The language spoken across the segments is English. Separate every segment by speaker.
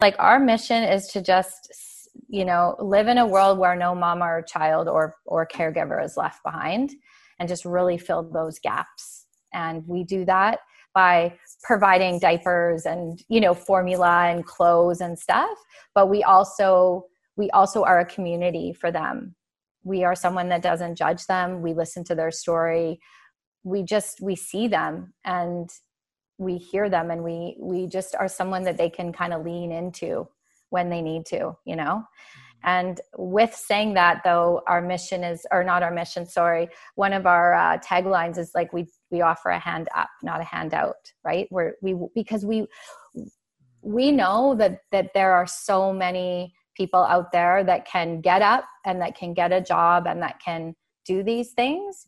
Speaker 1: like our mission is to just you know live in a world where no mom or child or or caregiver is left behind and just really fill those gaps. And we do that by providing diapers and you know formula and clothes and stuff but we also we also are a community for them. We are someone that doesn't judge them. We listen to their story. We just we see them. And we hear them and we we just are someone that they can kind of lean into when they need to you know? And with saying that though our mission is or not our mission sorry one of our uh, taglines is like we we offer a hand up not a handout right? Where we because we we know that that there are so many people out there that can get up and that can get a job and that can do these things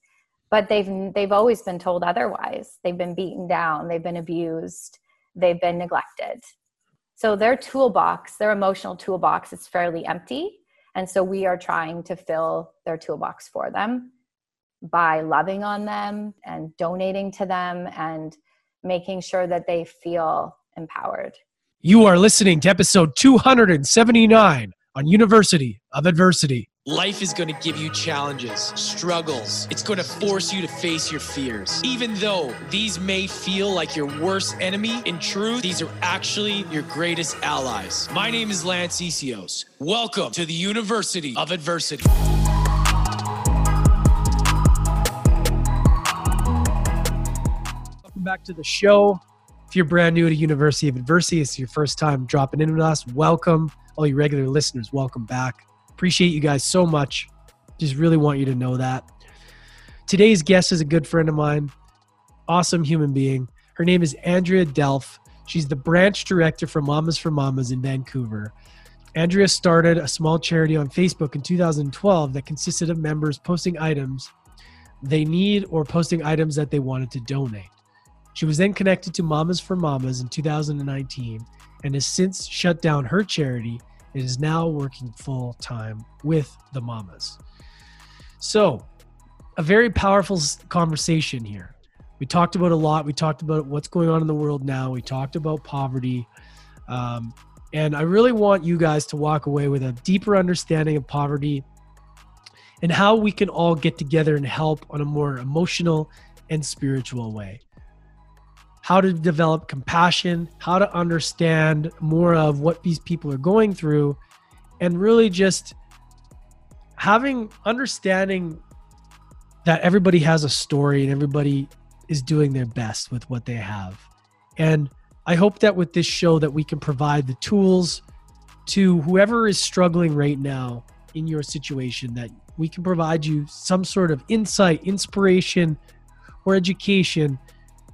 Speaker 1: but they've they've always been told otherwise. They've been beaten down. They've been abused. They've been neglected. So their toolbox their emotional toolbox is fairly empty. And so we are trying to fill their toolbox for them by loving on them and donating to them and making sure that they feel empowered.
Speaker 2: You are listening to episode 279 on university of adversity
Speaker 3: Life is going to give you challenges, struggles. It's going to force you to face your fears. Even though these may feel like your worst enemy, in truth, these are actually your greatest allies. My name is Lance Essihos. Welcome to the University of Adversity.
Speaker 2: Welcome back to the show. If you're brand new to University of Adversity, it's your first time dropping in with us, welcome. All you regular listeners, welcome back. Appreciate you guys so much. Just really want you to know that. Today's guest is a good friend of mine, awesome human being. Her name is Andrea Delf. She's the branch director for Mamas for Mamas in Vancouver. Andrea started a small charity on Facebook in 2012 that consisted of members posting items they need or posting items that they wanted to donate. She was then connected to Mamas for Mamas in 2019 and has since shut down her charity it is now working full time with the mamas. So, a very powerful conversation here. We talked about a lot. We talked about what's going on in the world now. We talked about poverty. Um, and I really want you guys to walk away with a deeper understanding of poverty and how we can all get together and help on a more emotional and spiritual way how to develop compassion, how to understand more of what these people are going through, and really just having understanding that everybody has a story and everybody is doing their best with what they have. And I hope that with this show that we can provide the tools to whoever is struggling right now in your situation that we can provide you some sort of insight, inspiration, or education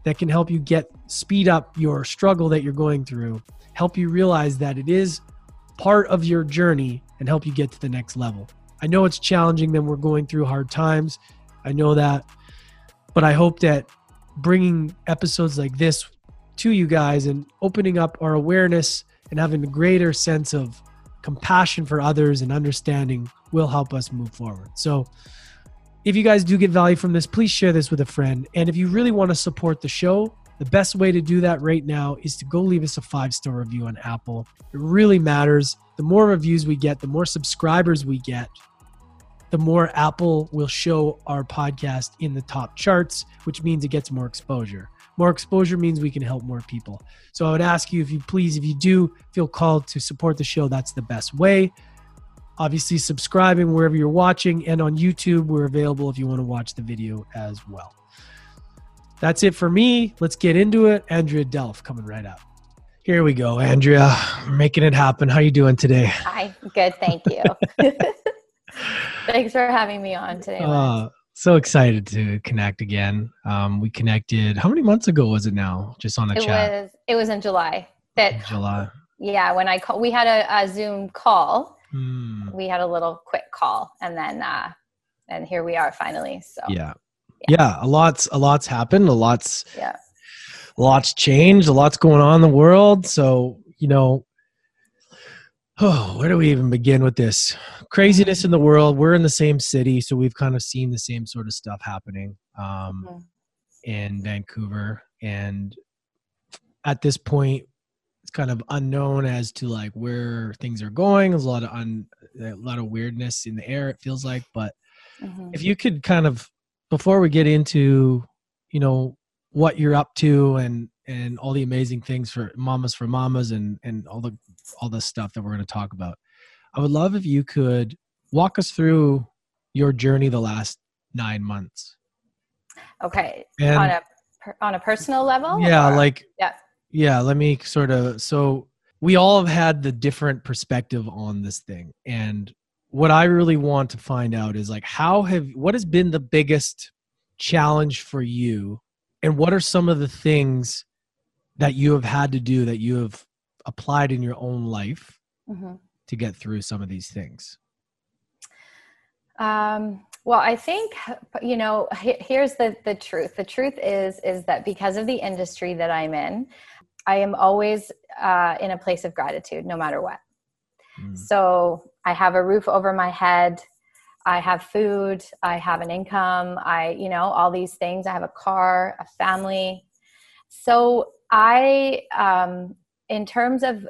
Speaker 2: that can help you get speed up your struggle that you're going through, help you realize that it is part of your journey and help you get to the next level. I know it's challenging that we're going through hard times. I know that. But I hope that bringing episodes like this to you guys and opening up our awareness and having a greater sense of compassion for others and understanding will help us move forward. So, if you guys do get value from this, please share this with a friend. And if you really want to support the show, the best way to do that right now is to go leave us a five star review on Apple. It really matters. The more reviews we get, the more subscribers we get, the more Apple will show our podcast in the top charts, which means it gets more exposure. More exposure means we can help more people. So I would ask you if you please, if you do feel called to support the show, that's the best way obviously subscribing wherever you're watching and on youtube. We're available if you want to watch the video as well. That's it for me. Let's get into it. Andrea delf coming right up here we go andrea. Making it happen. How you doing today?
Speaker 1: Hi good thank you. Thanks for having me on today
Speaker 2: uh, so excited to connect again. Um, we connected how many months ago was it now? Just on the
Speaker 1: it
Speaker 2: chat.
Speaker 1: was it was in july that
Speaker 2: in july.
Speaker 1: Yeah when i call we had a, a zoom call
Speaker 2: Hmm.
Speaker 1: we had a little quick call and then uh and here we are finally so
Speaker 2: yeah. yeah yeah a lot's a lot's happened a lot's
Speaker 1: yeah
Speaker 2: a lot's changed a lot's going on in the world so you know oh where do we even begin with this craziness in the world we're in the same city so we've kind of seen the same sort of stuff happening um,
Speaker 1: Mhm.
Speaker 2: in vancouver and at this point it's kind of unknown as to like where things are going. There's a lot of un, a lot of weirdness in the air. It feels like, but mm-hmm. if you could kind of before we get into you know what you're up to and and all the amazing things for mamas for mamas and and all the all the stuff that we're going to talk about i would love if you could walk us through your journey the last nine months
Speaker 1: okay and, on a on a personal level
Speaker 2: yeah or? like
Speaker 1: yeah
Speaker 2: yeah let me sort of so we all have had the different perspective on this thing. And what i really want to find out is like how have what has been the biggest challenge for you? And what are some of the things that you have had to do that you have applied in your own life mm-hmm. to get through some of these things?
Speaker 1: Um, well i think you know here's the the truth. The truth is is that because of the industry that i'm in i am always uh, in a place of gratitude no matter what mm. so i have a roof over my head I have food, I have an income, I, you know, all these things. I have a car, a family. So I, um, in terms of,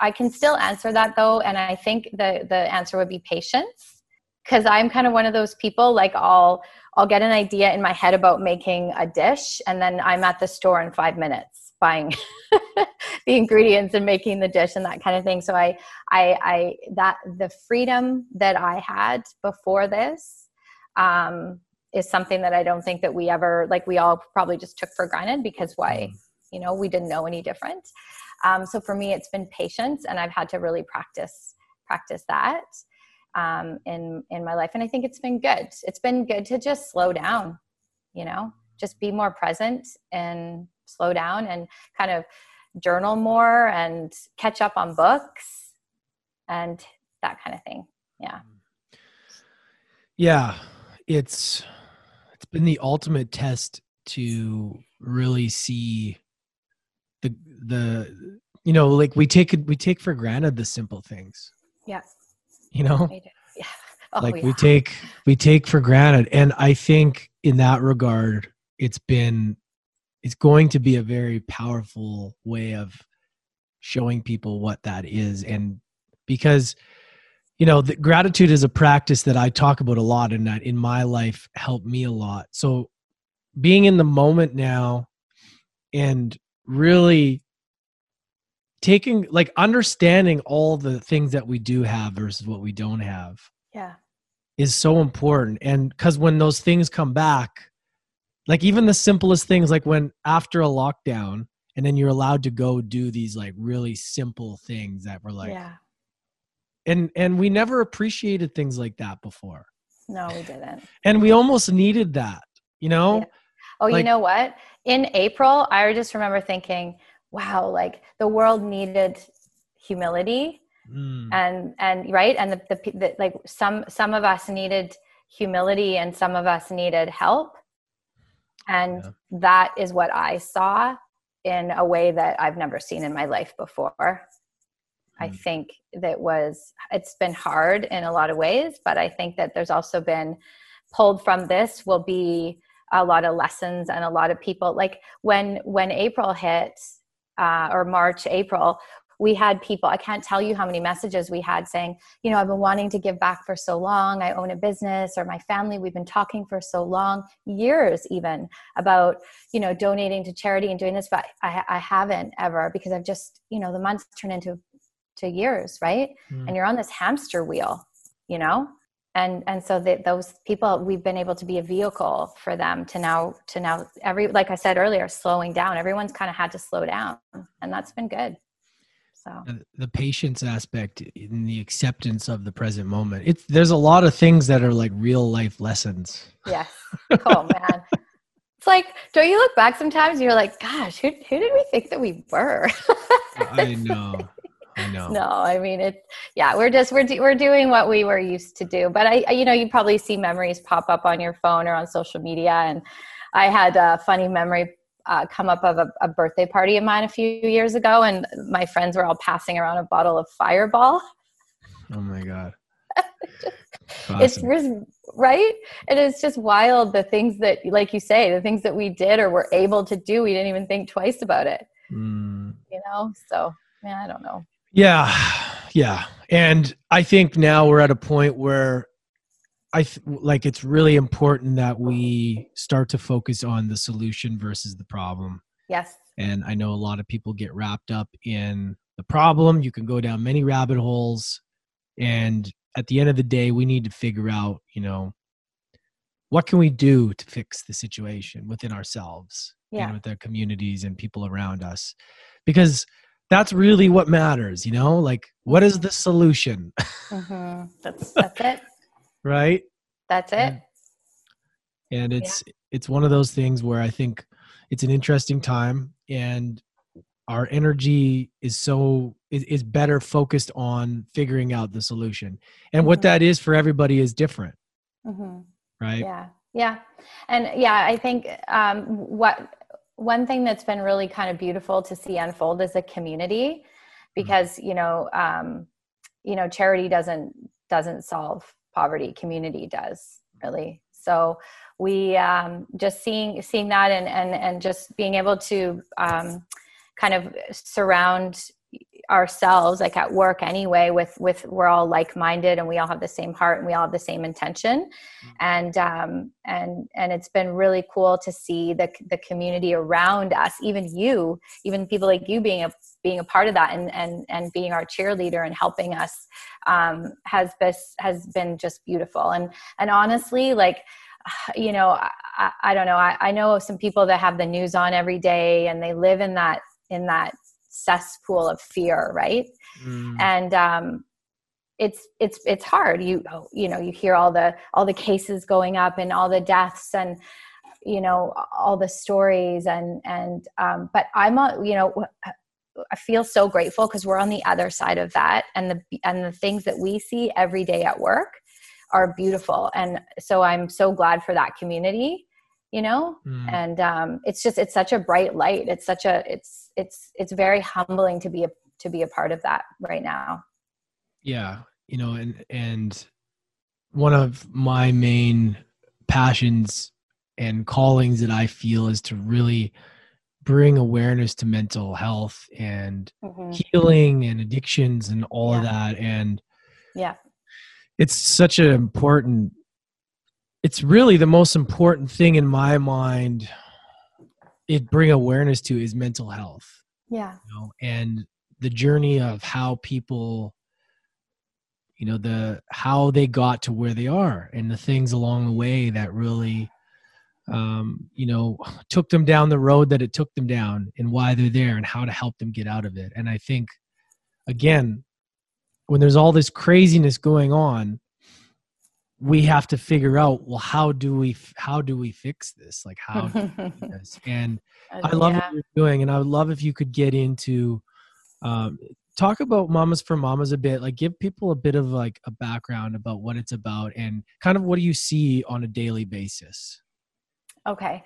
Speaker 1: I can still answer that though, and I think the the answer would be patience, because I'm kind of one of those people. Like I'll I'll get an idea in my head about making a dish, and then I'm at the store in five minutes buying the ingredients and making the dish and that kind of thing. So I, I i that the freedom that i had before this um is something that i don't think that we ever like we all probably just took for granted because why mm. you know we didn't know any different. Um so for me it's been patience and i've had to really practice practice that um in in my life. And i think it's been good. It's been good to just slow down you know just be more present and slow down and kind of journal more and catch up on books and that kind of thing. Yeah.
Speaker 2: Yeah. It's it's been the ultimate test to really see the the you know like we take we take for granted the simple things.
Speaker 1: Yeah.
Speaker 2: You know?
Speaker 1: Yeah.
Speaker 2: Oh, like yeah. we take we take for granted and I think in that regard it's been it's going to be a very powerful way of showing people what that is. And because you know the gratitude is a practice that i talk about a lot and that in my life helped me a lot. So being in the moment now and really taking like understanding all the things that we do have versus what we don't have
Speaker 1: yeah.
Speaker 2: is so important. And because when those things come back like even the simplest things like when after a lockdown and then you're allowed to go do these like really simple things that were like
Speaker 1: yeah.
Speaker 2: and and we never appreciated things like that before.
Speaker 1: No we didn't.
Speaker 2: And we almost needed that you know? Yeah.
Speaker 1: oh like, you know what? In april i just remember thinking wow like the world needed humility. Mm. and and right? And the, the, the like some some of us needed humility and some of us needed help and yeah. that is what I saw in a way that I've never seen in my life before. I think that was, it's been hard in a lot of ways, but I think that there's also been pulled from this will be a lot of lessons and a lot of people like when when april hit uh, or march april we had people i can't tell you how many messages we had saying you know i've been wanting to give back for so long. I own a business or my family we've been talking for so long years even about you know donating to charity and doing this but i, I haven't ever because i've just you know the months turn into to years right? Mm. and you're on this hamster wheel you know? And and so that those people we've been able to be a vehicle for them to now to now every like i said earlier slowing down. Everyone's kind of had to slow down and that's been good so
Speaker 2: the patience aspect in the acceptance of the present moment. It's there's a lot of things that are like real life lessons.
Speaker 1: Yes. Oh man. it's like, don't you look back sometimes you're like, gosh, who who did we think that we were?
Speaker 2: I know. I know.
Speaker 1: No, I mean it. Yeah, we're just we're do, we're doing what we were used to do. But I, I, you know, you probably see memories pop up on your phone or on social media. And I had a funny memory uh, come up of a, a, birthday party of mine a few years ago, and my friends were all passing around a bottle of Fireball.
Speaker 2: Oh my god!
Speaker 1: awesome. It's right, and it's just wild the things that, like you say, the things that we did or were able to do. We didn't even think twice about it. Mm. You know, so yeah i don't know
Speaker 2: yeah yeah and i think now we're at a point where i th- like it's really important that we start to focus on the solution versus the problem.
Speaker 1: Yes.
Speaker 2: And i know a lot of people get wrapped up in the problem. You can go down many rabbit holes. And at the end of the day we need to figure out you know what can we do to fix the situation within ourselves
Speaker 1: yeah.
Speaker 2: and with our communities and people around us. Because that's really what matters you know? Like what is the solution?
Speaker 1: Mm-hmm. that's that's it
Speaker 2: right
Speaker 1: that's it
Speaker 2: and, and it's yeah. it's one of those things where i think it's an interesting time and our energy is so is, is better focused on figuring out the solution and mm-hmm. what that is for everybody is different
Speaker 1: mm-hmm.
Speaker 2: right
Speaker 1: yeah yeah and yeah i think um, what one thing that's been really kind of beautiful to see unfold is a community mm-hmm. because you know um, you know charity doesn't doesn't solve poverty community does really. So we um, just seeing seeing that and and and just being able to um, kind of surround ourselves like at work anyway with with we're all like-minded and we all have the same heart and we all have the same intention. Mm-hmm. and um and and it's been really cool to see the the community around us even you even people like you being a being a part of that and and and being our cheerleader and helping us um has this has been just beautiful. And and honestly like you know I, I don't know. I, I know some people that have the news on every day and they live in that in that cesspool of fear right? Mm. and um it's it's it's hard. You you know you hear all the all the cases going up and all the deaths and you know all the stories and and um but i'm a you know i feel so grateful because we're on the other side of that and the and the things that we see every day at work are beautiful. And so i'm so glad for that community you know mm. and um, it's just it's such a bright light it's such a it's it's it's very humbling to be a to be a part of that right now
Speaker 2: yeah you know and and one of my main passions and callings that i feel is to really bring awareness to mental health and mm-hmm. healing and addictions and all yeah. of that and
Speaker 1: yeah
Speaker 2: it's such an important it's really the most important thing in my mind it bring awareness to is mental health.
Speaker 1: Yeah.
Speaker 2: You know, and the journey of how people you know the how they got to where they are and the things along the way that really um, you know took them down the road that it took them down and why they're there and how to help them get out of it. And i think again when there's all this craziness going on we have to figure out well how do we how do we fix this like how this? and i love yeah. what you're doing and i would love if you could get into um, talk about mamas for mamas a bit like give people a bit of like a background about what it's about and kind of what do you see on a daily basis
Speaker 1: Okay.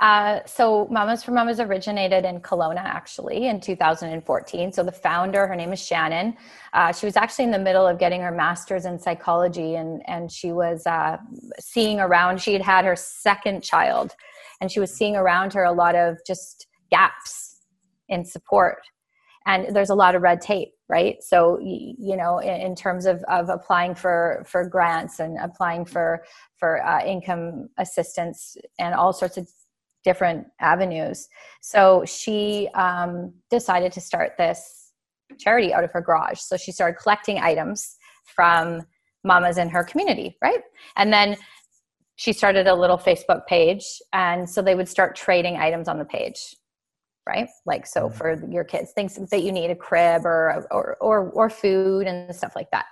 Speaker 1: Uh, so Mamas for Mamas originated in Kelowna actually in 2014. So the founder, her name is Shannon. Uh, she was actually in the middle of getting her master's in psychology and, and she was uh, seeing around, she had had her second child and she was seeing around her a lot of just gaps in support. And there's a lot of red tape right? So you know in, terms of, of applying for for grants and applying for for uh, income assistance and all sorts of different avenues. So she um, decided to start this charity out of her garage. So she started collecting items from mamas in her community right? And then she started a little facebook page and so they would start trading items on the page right? Like so mm-hmm. for your kids, things that you need a crib or or or, or food and stuff like that.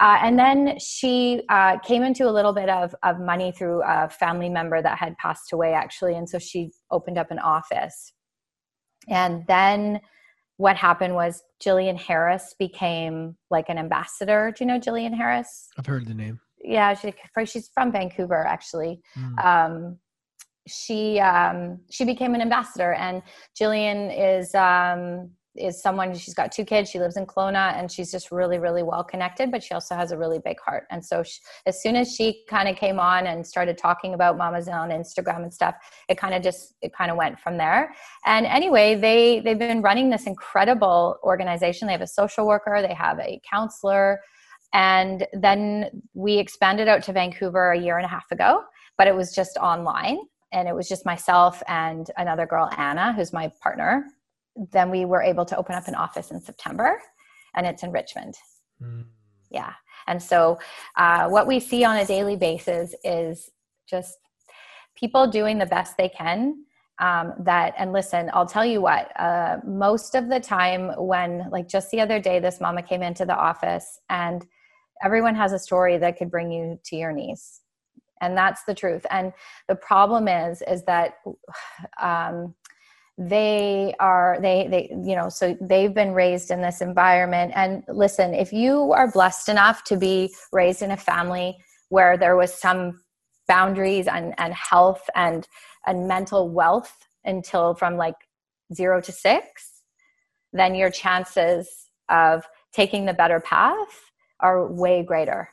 Speaker 1: Uh, and then she uh, came into a little bit of, of money through a family member that had passed away, actually. And so she opened up an office. And then what happened was Jillian Harris became like an ambassador. Do you know Jillian Harris?
Speaker 2: I've heard the name.
Speaker 1: Yeah, she, she's from Vancouver, actually. Mm. Um, she um, she became an ambassador and jillian is um, is someone she's got two kids she lives in Kelowna and she's just really really well connected but she also has a really big heart. And so she, as soon as she kind of came on and started talking about mamas on Instagram and stuff it kind of just it kind of went from there. And anyway they they've been running this incredible organization. They have a social worker they have a counselor and then we expanded out to Vancouver a year and a half ago but it was just online and it was just myself and another girl Anna who's my partner then we were able to open up an office in September, and it's in Richmond. Mm. Yeah. And so, uh, what we see on a daily basis is just people doing the best they can. Um, that and listen, I'll tell you what. Uh, most of the time, when like just the other day, this mama came into the office, and everyone has a story that could bring you to your knees, and that's the truth. And the problem is, is that um, they are they they you know so they've been raised in this environment and listen if you are blessed enough to be raised in a family where there was some boundaries and and health and and mental wealth until from like 0 to 6 then your chances of taking the better path are way greater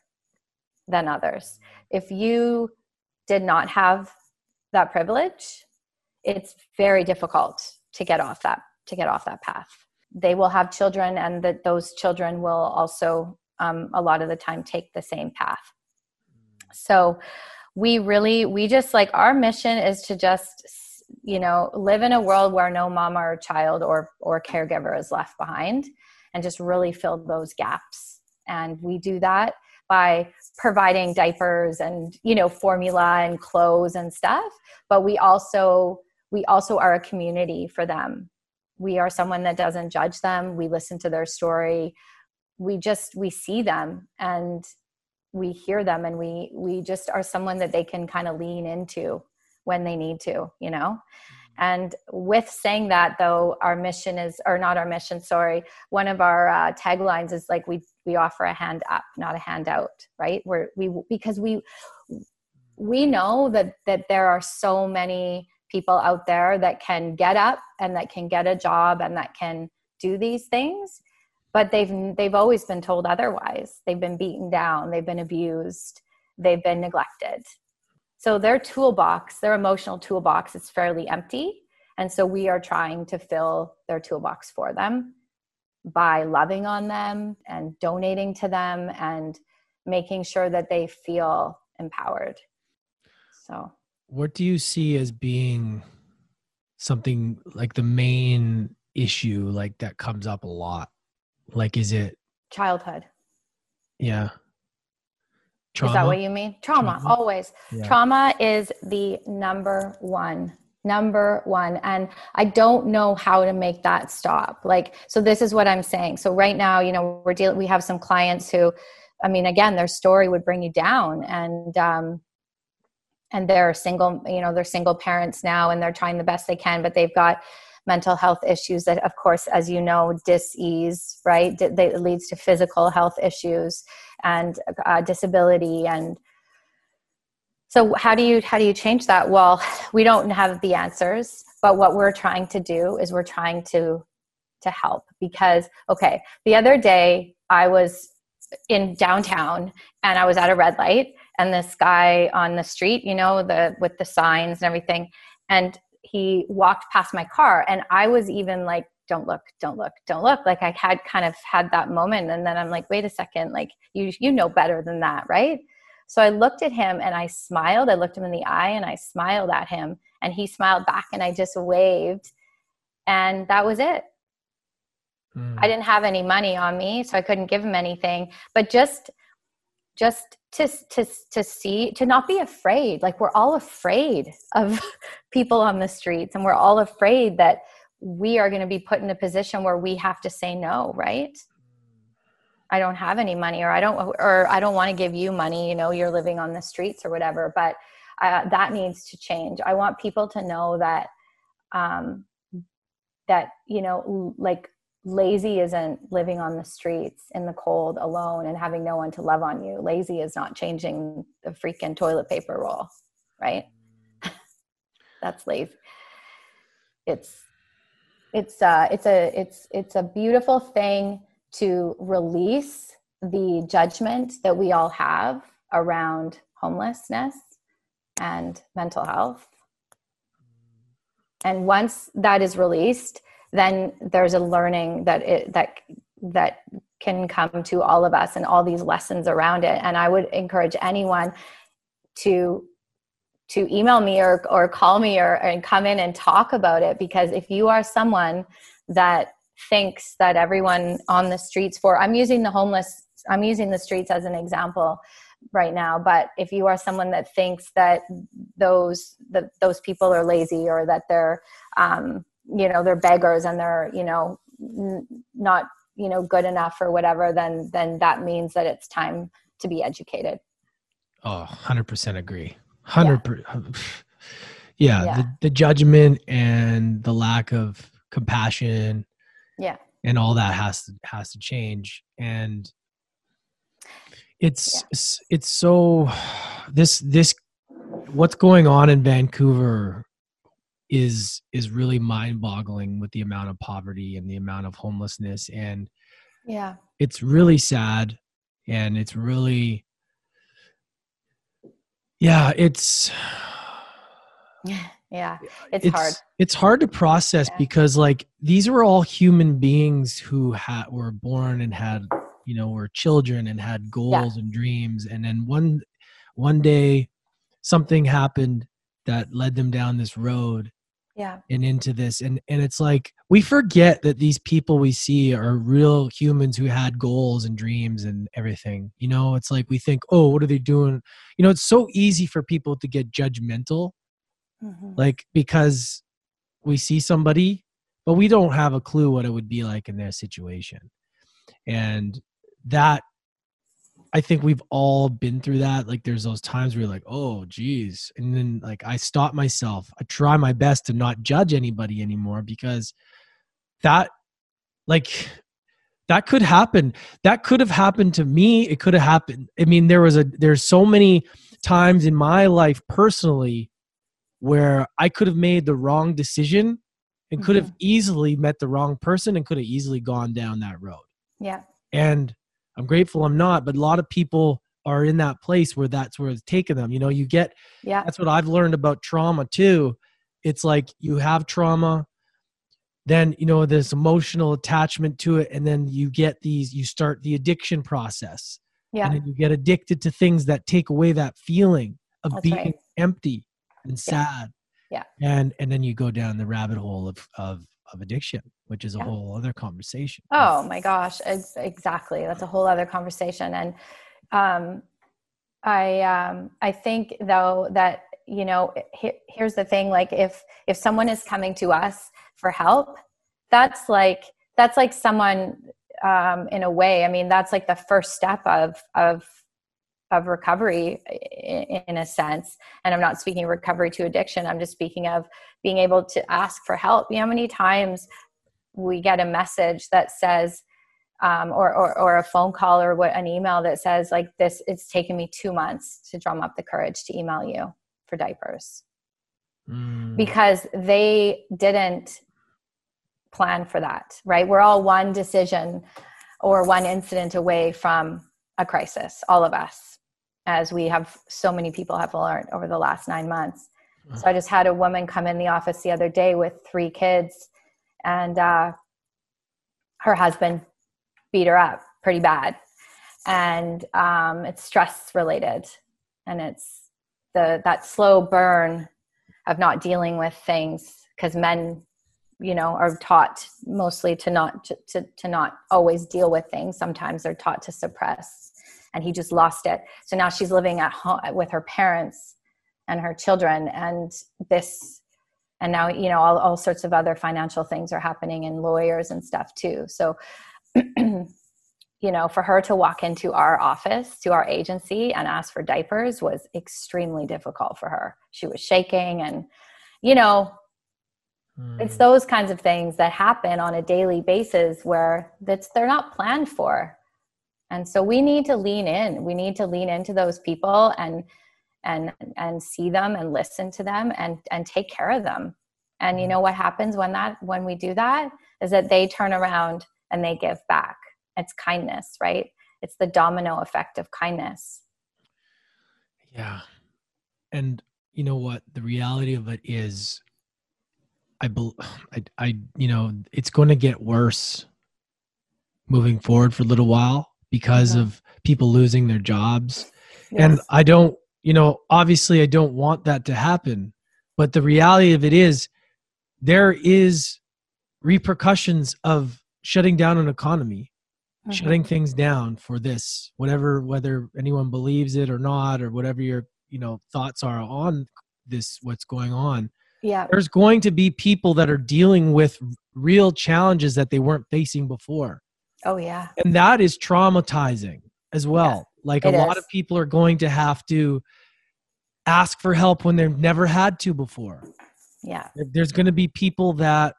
Speaker 1: than others if you did not have that privilege it's very difficult to get off that to get off that path. They will have children and that those children will also um, a lot of the time take the same path. So we really we just like our mission is to just you know live in a world where no mom or child or or caregiver is left behind and just really fill those gaps. And we do that by providing diapers and you know formula and clothes and stuff but we also we also are a community for them. We are someone that doesn't judge them. We listen to their story. We just we see them and we hear them and we we just are someone that they can kind of lean into when they need to you know and with saying that though our mission is or not our mission sorry one of our uh, taglines is like we we offer a hand up not a handout right? We because we we know that that there are so many people out there that can get up and that can get a job and that can do these things but they've they've always been told otherwise. They've been beaten down. They've been abused. They've been neglected so their toolbox their emotional toolbox is fairly empty. And so we are trying to fill their toolbox for them by loving on them and donating to them and making sure that they feel empowered. So.
Speaker 2: What do you see as being something like the main issue like that comes up a lot? Like is it
Speaker 1: childhood.
Speaker 2: Yeah
Speaker 1: trauma? is that what you mean trauma, trauma? always yeah. trauma is the number one number one and i don't know how to make that stop like so this is what i'm saying so right now you know we're dealing we have some clients who i mean again their story would bring you down and um and they're single you know they're single parents now and they're trying the best they can but they've got mental health issues that of course as you know dis-ease right? That leads to physical health issues and uh, disability and so how do you how do you change that? Well we don't have the answers but what we're trying to do is we're trying to to help because okay the other day i was in downtown and i was at a red light and this guy on the street, you know, the with the signs and everything, and he walked past my car, and I was even like, "Don't look, don't look, don't look." Like I had kind of had that moment, and then I'm like, "Wait a second, like you you know better than that, right?" So I looked at him and I smiled. I looked him in the eye and I smiled at him, and he smiled back, and I just waved, and that was it. Mm. I didn't have any money on me, so I couldn't give him anything, but just just to to to see to not be afraid like we're all afraid of people on the streets and we're all afraid that we are going to be put in a position where we have to say no right? I don't have any money or i don't or i don't want to give you money you know you're living on the streets or whatever but uh, that needs to change. I want people to know that um that you know like lazy isn't living on the streets in the cold alone and having no one to love on you. Lazy is not changing the freaking toilet paper roll, right? That's lazy. It's it's uh it's a it's it's a beautiful thing to release the judgment that we all have around homelessness and mental health and once that is released then there's a learning that it that that can come to all of us and all these lessons around it. And i would encourage anyone to to email me or or call me or and come in and talk about it. Because if you are someone that thinks that everyone on the streets for i'm using the homeless i'm using the streets as an example right now but if you are someone that thinks that those that those people are lazy or that they're um, you know they're beggars and they're you know n- not you know good enough or whatever then then that means that it's time to be educated.
Speaker 2: Oh 100% agree. 100% yeah, yeah, yeah. The, the judgment and the lack of compassion
Speaker 1: yeah.
Speaker 2: and all that has to has to change. And it's yeah. it's so this this what's going on in Vancouver is is really mind-boggling with the amount of poverty and the amount of homelessness and
Speaker 1: yeah
Speaker 2: it's really sad and it's really yeah it's
Speaker 1: yeah it's, it's hard
Speaker 2: it's hard to process yeah. because like these were all human beings who had were born and had you know were children and had goals yeah. and dreams and then one one day something happened that led them down this road
Speaker 1: yeah.
Speaker 2: and into this and and it's like we forget that these people we see are real humans who had goals and dreams and everything you know? It's like we think oh what are they doing? You know it's so easy for people to get judgmental mm-hmm. like because we see somebody but we don't have a clue what it would be like in their situation. And that I think we've all been through that. Like there's those times where you're like, oh geez. And then like I stop myself. I try my best to not judge anybody anymore because that like that could happen. That could have happened to me. It could have happened. I mean, there was a there's so many times in my life personally where I could have made the wrong decision and could have mm-hmm. easily met the wrong person and could have easily gone down that road.
Speaker 1: Yeah.
Speaker 2: And I'm grateful I'm not, but a lot of people are in that place where that's where it's taken them. You know, you get,
Speaker 1: yeah,
Speaker 2: that's what I've learned about trauma too. It's like you have trauma, then, you know, this emotional attachment to it. And then you get these, you start the addiction process.
Speaker 1: Yeah.
Speaker 2: And you get addicted to things that take away that feeling of that's being right. empty and sad.
Speaker 1: Yeah.
Speaker 2: yeah. And, and then you go down the rabbit hole of, of, of addiction which is a yeah. whole other conversation.
Speaker 1: Oh my gosh, exactly. That's a whole other conversation. And um, I um, I think though that you know he, here's the thing: like if if someone is coming to us for help, that's like that's like someone um, in a way. I mean, that's like the first step of of of recovery in a sense and i'm not speaking recovery to addiction i'm just speaking of being able to ask for help. You know how many times we get a message that says um, or, or, or a phone call or what an email that says like this it's taken me two months to drum up the courage to email you for diapers. Mm. because they didn't plan for that right? We're all one decision or one incident away from a crisis all of us as we have so many people have learned over the last nine months. So i just had a woman come in the office the other day with three kids and uh, her husband beat her up pretty bad. And um, it's stress related and it's the that slow burn of not dealing with things because men you know are taught mostly to not to, to, to not always deal with things. Sometimes they're taught to suppress and he just lost it. So now she's living at home with her parents and her children and this and now you know all, all sorts of other financial things are happening and lawyers and stuff too. So you know for her to walk into our office to our agency and ask for diapers was extremely difficult for her. She was shaking and you know mm. it's those kinds of things that happen on a daily basis where that's they're not planned for and so we need to lean in we need to lean into those people and and and see them and listen to them and and take care of them And you mm-hmm. know what happens when that when we do that is that they turn around and they give back. It's kindness, right? It's the domino effect of kindness.
Speaker 2: Yeah. And you know what? The reality of it is I, I, I, you know, it's going to get worse moving forward for a little while because mm-hmm. of people losing their jobs. Yes. And I don't, you know, obviously I don't want that to happen, but the reality of it is there is repercussions of shutting down an economy, mm-hmm. shutting things down for this, whatever, whether anyone believes it or not, or whatever your, you know, thoughts are on this, what's going on
Speaker 1: yeah
Speaker 2: there's going to be people that are dealing with real challenges that they weren't facing before
Speaker 1: oh yeah.
Speaker 2: And that is traumatizing as well. Yeah, like a lot of people are going to have to ask for help when they've never had to before.
Speaker 1: Yeah.
Speaker 2: There's going to be people that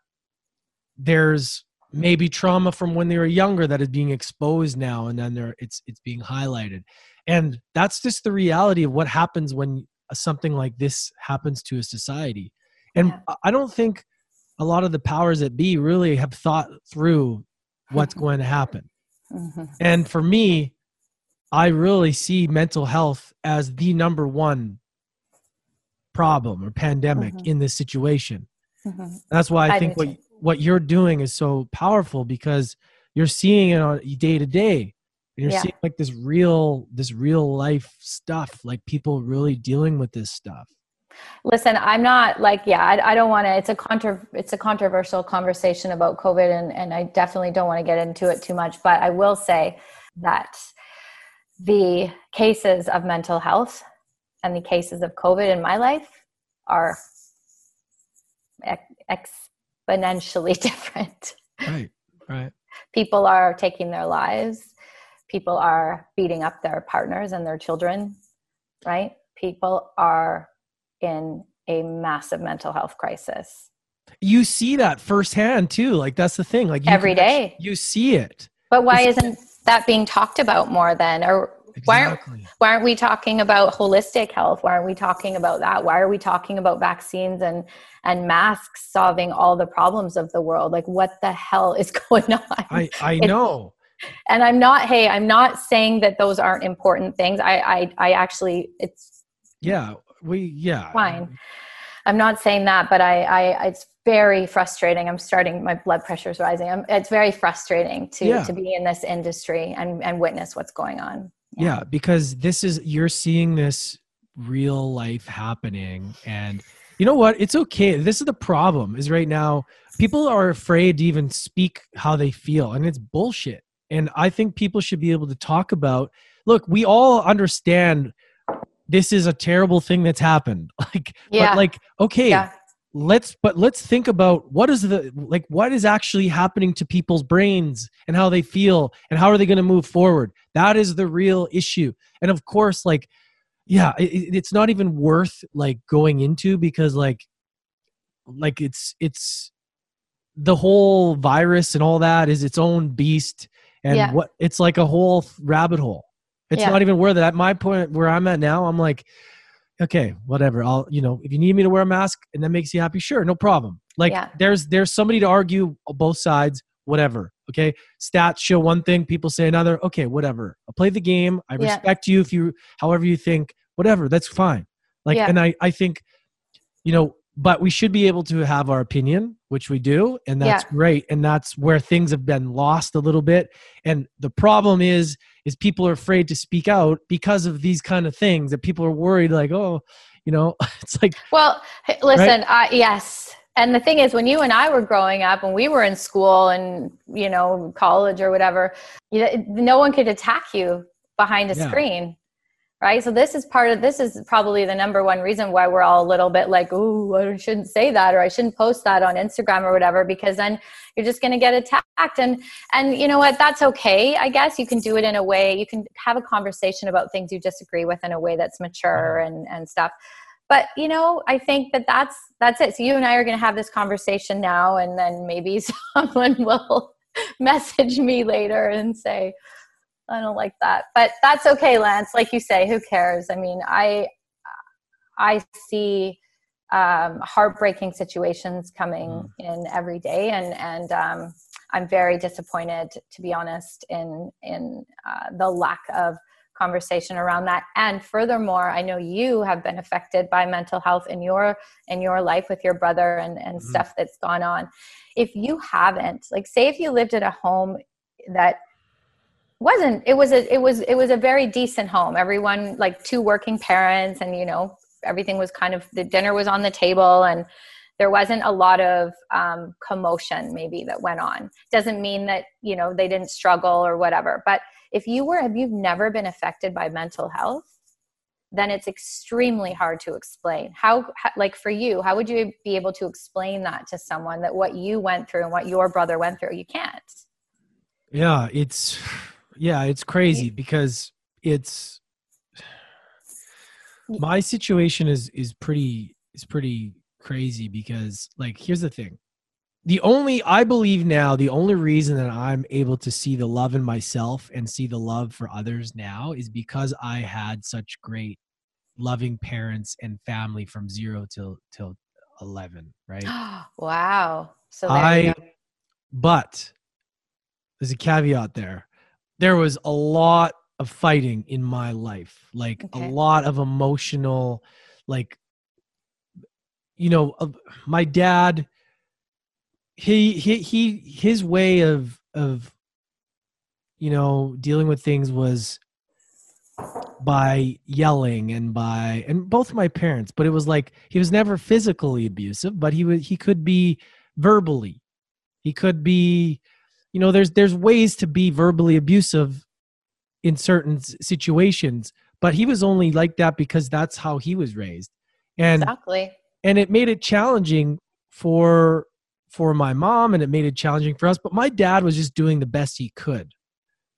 Speaker 2: there's maybe trauma from when they were younger that is being exposed now and then there it's it's being highlighted. And that's just the reality of what happens when something like this happens to a society. And yeah. I don't think a lot of the powers that be really have thought through what's going to happen. Mm-hmm. And for me, I really see mental health as the number one problem or pandemic mm-hmm. in this situation. Mm-hmm. That's why I, I think what what you're doing is so powerful because you're seeing it on day to day. And you're yeah. seeing like this real this real life stuff, like people really dealing with this stuff.
Speaker 1: Listen, I'm not like, yeah, I, I don't want to, it's a contra, it's a controversial conversation about COVID and, and I definitely don't want to get into it too much, but I will say that the cases of mental health and the cases of COVID in my life are exponentially different.
Speaker 2: Right, right.
Speaker 1: People are taking their lives. People are beating up their partners and their children, right? People are in a massive mental health crisis.
Speaker 2: You see that firsthand too. Like that's the thing. Like
Speaker 1: every day
Speaker 2: actually, you see it.
Speaker 1: But why it's, isn't that being talked about more then? Or why aren't why aren't we talking about holistic health? Why aren't we talking about that? Why are we talking about vaccines and and masks solving all the problems of the world? Like what the hell is going on?
Speaker 2: I, I know.
Speaker 1: And I'm not, hey, I'm not saying that those aren't important things. I I, I actually it's
Speaker 2: yeah we yeah.
Speaker 1: Fine. I'm not saying that but I, I it's very frustrating. I'm starting my blood pressure is rising. I'm, it's very frustrating to yeah. to be in this industry and and witness what's going on.
Speaker 2: Yeah. yeah because this is you're seeing this real life happening and you know what? It's okay. This is the problem is right now people are afraid to even speak how they feel and it's bullshit. And i think people should be able to talk about look we all understand this is a terrible thing that's happened like yeah. but like okay yeah. let's but let's think about what is the like what is actually happening to people's brains and how they feel and how are they going to move forward that is the real issue and of course like yeah it, it's not even worth like going into because like like it's it's the whole virus and all that is its own beast and yeah. what it's like a whole rabbit hole it's yeah. not even worth it. At my point where I'm at now, I'm like, okay, whatever. I'll, you know, if you need me to wear a mask and that makes you happy, sure, no problem. Like yeah. there's there's somebody to argue both sides, whatever. Okay. Stats show one thing, people say another. Okay, whatever. I'll play the game. I yeah. respect you if you however you think, whatever, that's fine. Like and I I think, you know, but we should be able to have our opinion which we do and that's yeah. great and that's where things have been lost a little bit and the problem is is people are afraid to speak out because of these kind of things that people are worried like oh you know it's like
Speaker 1: well listen right? yes and the thing is when you and i were growing up and we were in school and you know college or whatever you, no one could attack you behind a yeah. screen right? So this is part of this is probably the number one reason why we're all a little bit like oh i shouldn't say that or i shouldn't post that on instagram or whatever because then you're just going to get attacked. And and you know what? That's okay i guess. You can do it in a way you can have a conversation about things you disagree with in a way that's mature mm-hmm. and and stuff. But you know i think that that's that's it. So you and i are going to have this conversation now and then maybe someone will message me later and say I don't like that. But that's okay, Lance. Like you say, who cares? I mean, I I see um, heartbreaking situations coming mm. in every day, and and um, I'm very disappointed, to be honest, in in uh, the lack of conversation around that. And furthermore, I know you have been affected by mental health in your in your life with your brother and and mm-hmm. stuff that's gone on. If you haven't, like, say if you lived at a home that wasn't it was a it was it was a very decent home. Everyone like two working parents and you know everything was kind of the dinner was on the table and there wasn't a lot of um, commotion maybe that went on. Doesn't mean that you know they didn't struggle or whatever but if you were if you've never been affected by mental health then it's extremely hard to explain. How, how like for you how would you be able to explain that to someone that what you went through and what your brother went through? You can't.
Speaker 2: Yeah it's yeah it's crazy because it's my situation is is pretty is pretty crazy because like here's the thing. The only i believe now the only reason that i'm able to see the love in myself and see the love for others now is because i had such great loving parents and family from zero till till 11 right?
Speaker 1: Wow.
Speaker 2: So i but there's a caveat there there was a lot of fighting in my life like okay. a lot of emotional like you know uh, my dad he he he his way of of you know dealing with things was by yelling and by and both my parents but it was like he was never physically abusive but he would he could be verbally he could be you know there's there's ways to be verbally abusive in certain situations but he was only like that because that's how he was raised. And
Speaker 1: exactly.
Speaker 2: and it made it challenging for for my mom and it made it challenging for us but my dad was just doing the best he could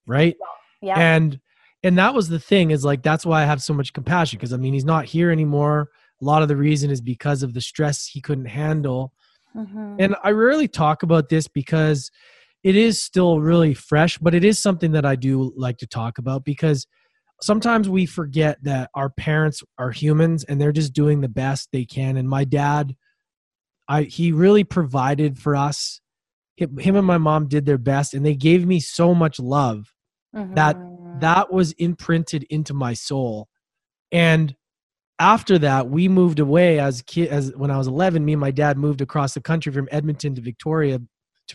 Speaker 2: right?
Speaker 1: Yeah.
Speaker 2: And and that was the thing is like that's why i have so much compassion because i mean he's not here anymore. A lot of the reason is because of the stress he couldn't handle. Mm-hmm. and i rarely talk about this because it is still really fresh, but it is something that I do like to talk about because sometimes we forget that our parents are humans and they're just doing the best they can. And my dad, I he really provided for us. Him and my mom did their best, and they gave me so much love mm-hmm. that that was imprinted into my soul. And after that, we moved away as kid as when I was 11. Me and my dad moved across the country from Edmonton to Victoria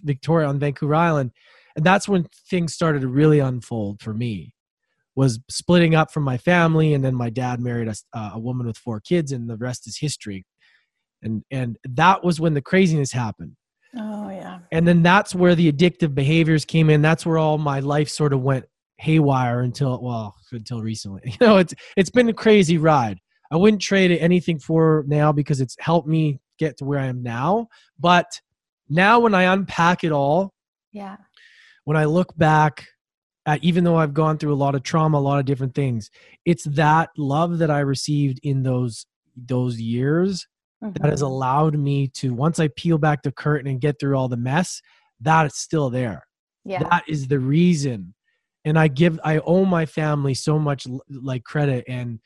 Speaker 2: Victoria on Vancouver Island, and that's when things started to really unfold for me. Was splitting up from my family, and then my dad married a, uh, a woman with four kids, and the rest is history. And and that was when the craziness happened.
Speaker 1: Oh yeah.
Speaker 2: And then that's where the addictive behaviors came in. That's where all my life sort of went haywire until well until recently. You know, it's it's been a crazy ride. I wouldn't trade anything for now because it's helped me get to where I am now. But now when I unpack it all,
Speaker 1: yeah.
Speaker 2: When I look back at even though I've gone through a lot of trauma, a lot of different things, it's that love that I received in those those years mm-hmm. that has allowed me to once I peel back the curtain and get through all the mess, that is still there.
Speaker 1: Yeah.
Speaker 2: That is the reason. And I give I owe my family so much like credit and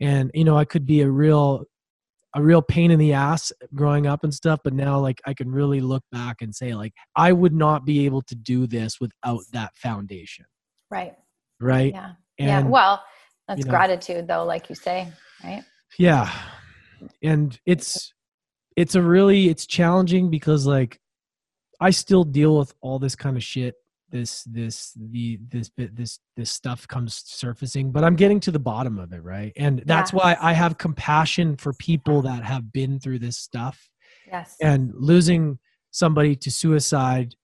Speaker 2: and you know I could be a real a real pain in the ass growing up and stuff but now like i can really look back and say like i would not be able to do this without that foundation.
Speaker 1: Right.
Speaker 2: Right?
Speaker 1: Yeah. And, yeah well that's you know, gratitude though like you say right?
Speaker 2: Yeah. And it's it's a really it's challenging because like i still deal with all this kind of shit this this the this bit this this stuff comes surfacing but i'm getting to the bottom of it right? And that's yes. why i have compassion for people that have been through this stuff.
Speaker 1: Yes.
Speaker 2: And losing somebody to suicide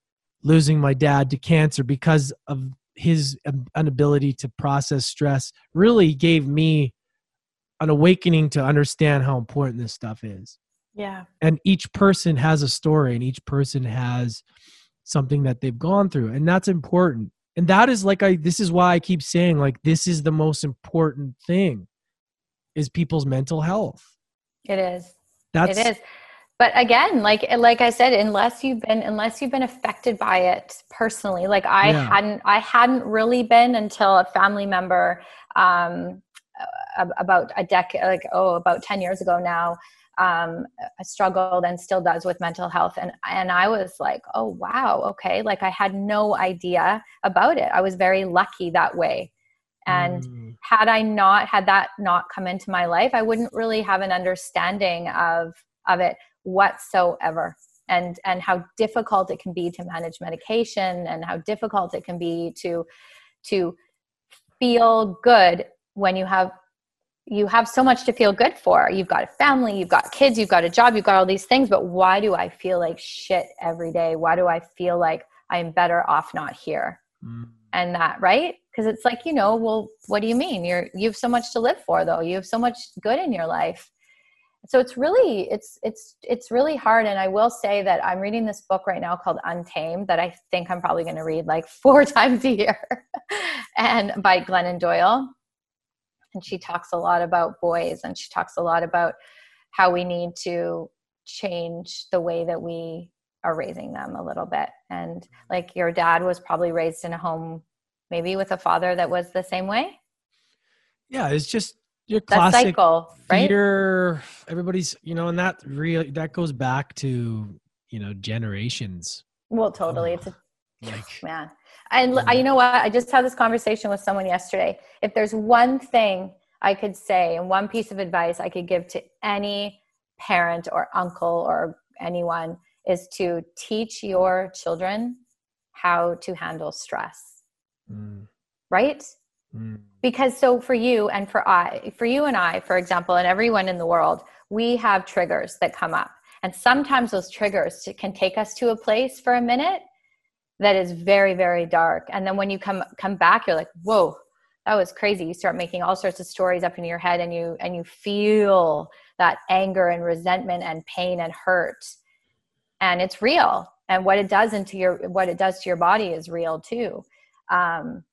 Speaker 2: losing my dad to cancer because of his inability to process stress really gave me an awakening to understand how important this stuff is.
Speaker 1: Yeah.
Speaker 2: And each person has a story and each person has something that they've gone through and that's important. And that is like i this is why i keep saying like this is the most important thing is people's mental health.
Speaker 1: It is. That's it is. But again like like i said unless you've been unless you've been affected by it personally like i yeah. hadn't i hadn't really been until a family member um about a decade like oh about 10 years ago now um, struggled and still does with mental health. And and I was like oh wow okay. Like I had no idea about it. I was very lucky that way. And mm. had I not had that not come into my life I wouldn't really have an understanding of of it whatsoever. And and how difficult it can be to manage medication and how difficult it can be to to feel good when you have you have so much to feel good for. You've got a family, you've got kids, you've got a job, you've got all these things, but why do I feel like shit every day? Why do I feel like I'm better off not here? Mm. And that, right? Because it's like, you know, well, what do you mean? You're you have so much to live for though. You have so much good in your life. So it's really it's it's it's really hard and I will say that I'm reading this book right now called Untamed that I think I'm probably going to read like four times a year. and by Glennon Doyle and she talks a lot about boys and she talks a lot about how we need to change the way that we are raising them a little bit. And like your dad was probably raised in a home maybe with a father that was the same way?
Speaker 2: Yeah it's just your classic cycle
Speaker 1: right?
Speaker 2: feeder, everybody's you know and that real that goes back to you know generations.
Speaker 1: Well totally. Oh, it's a like, man and mm-hmm. you know what? I just had this conversation with someone yesterday. If there's one thing I could say and one piece of advice I could give to any parent or uncle or anyone is to teach your children how to handle stress. Mm. Right? Mm. Because so for you and for I, for you and I, for example, and everyone in the world, we have triggers that come up. And sometimes those triggers can take us to a place for a minute that is very very dark. And then when you come come back you're like whoa that was crazy. You start making all sorts of stories up in your head and you and you feel that anger and resentment and pain and hurt. And it's real. And what it does into your what it does to your body is real too. Um,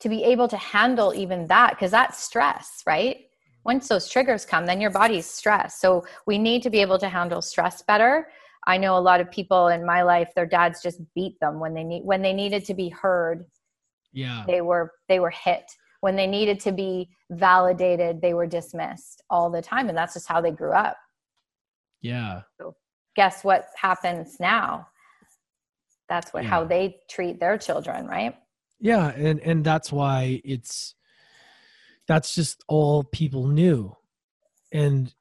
Speaker 1: to be able to handle even that because that's stress right? Once those triggers come then your body's stressed. So we need to be able to handle stress better I know a lot of people in my life, their dads just beat them when they need when they needed to be heard.
Speaker 2: Yeah.
Speaker 1: They were they were hit. When they needed to be validated, they were dismissed all the time. And that's just how they grew up.
Speaker 2: Yeah.
Speaker 1: So guess what happens now? That's what yeah. how they treat their children, right?
Speaker 2: Yeah, and and that's why it's that's just all people knew. And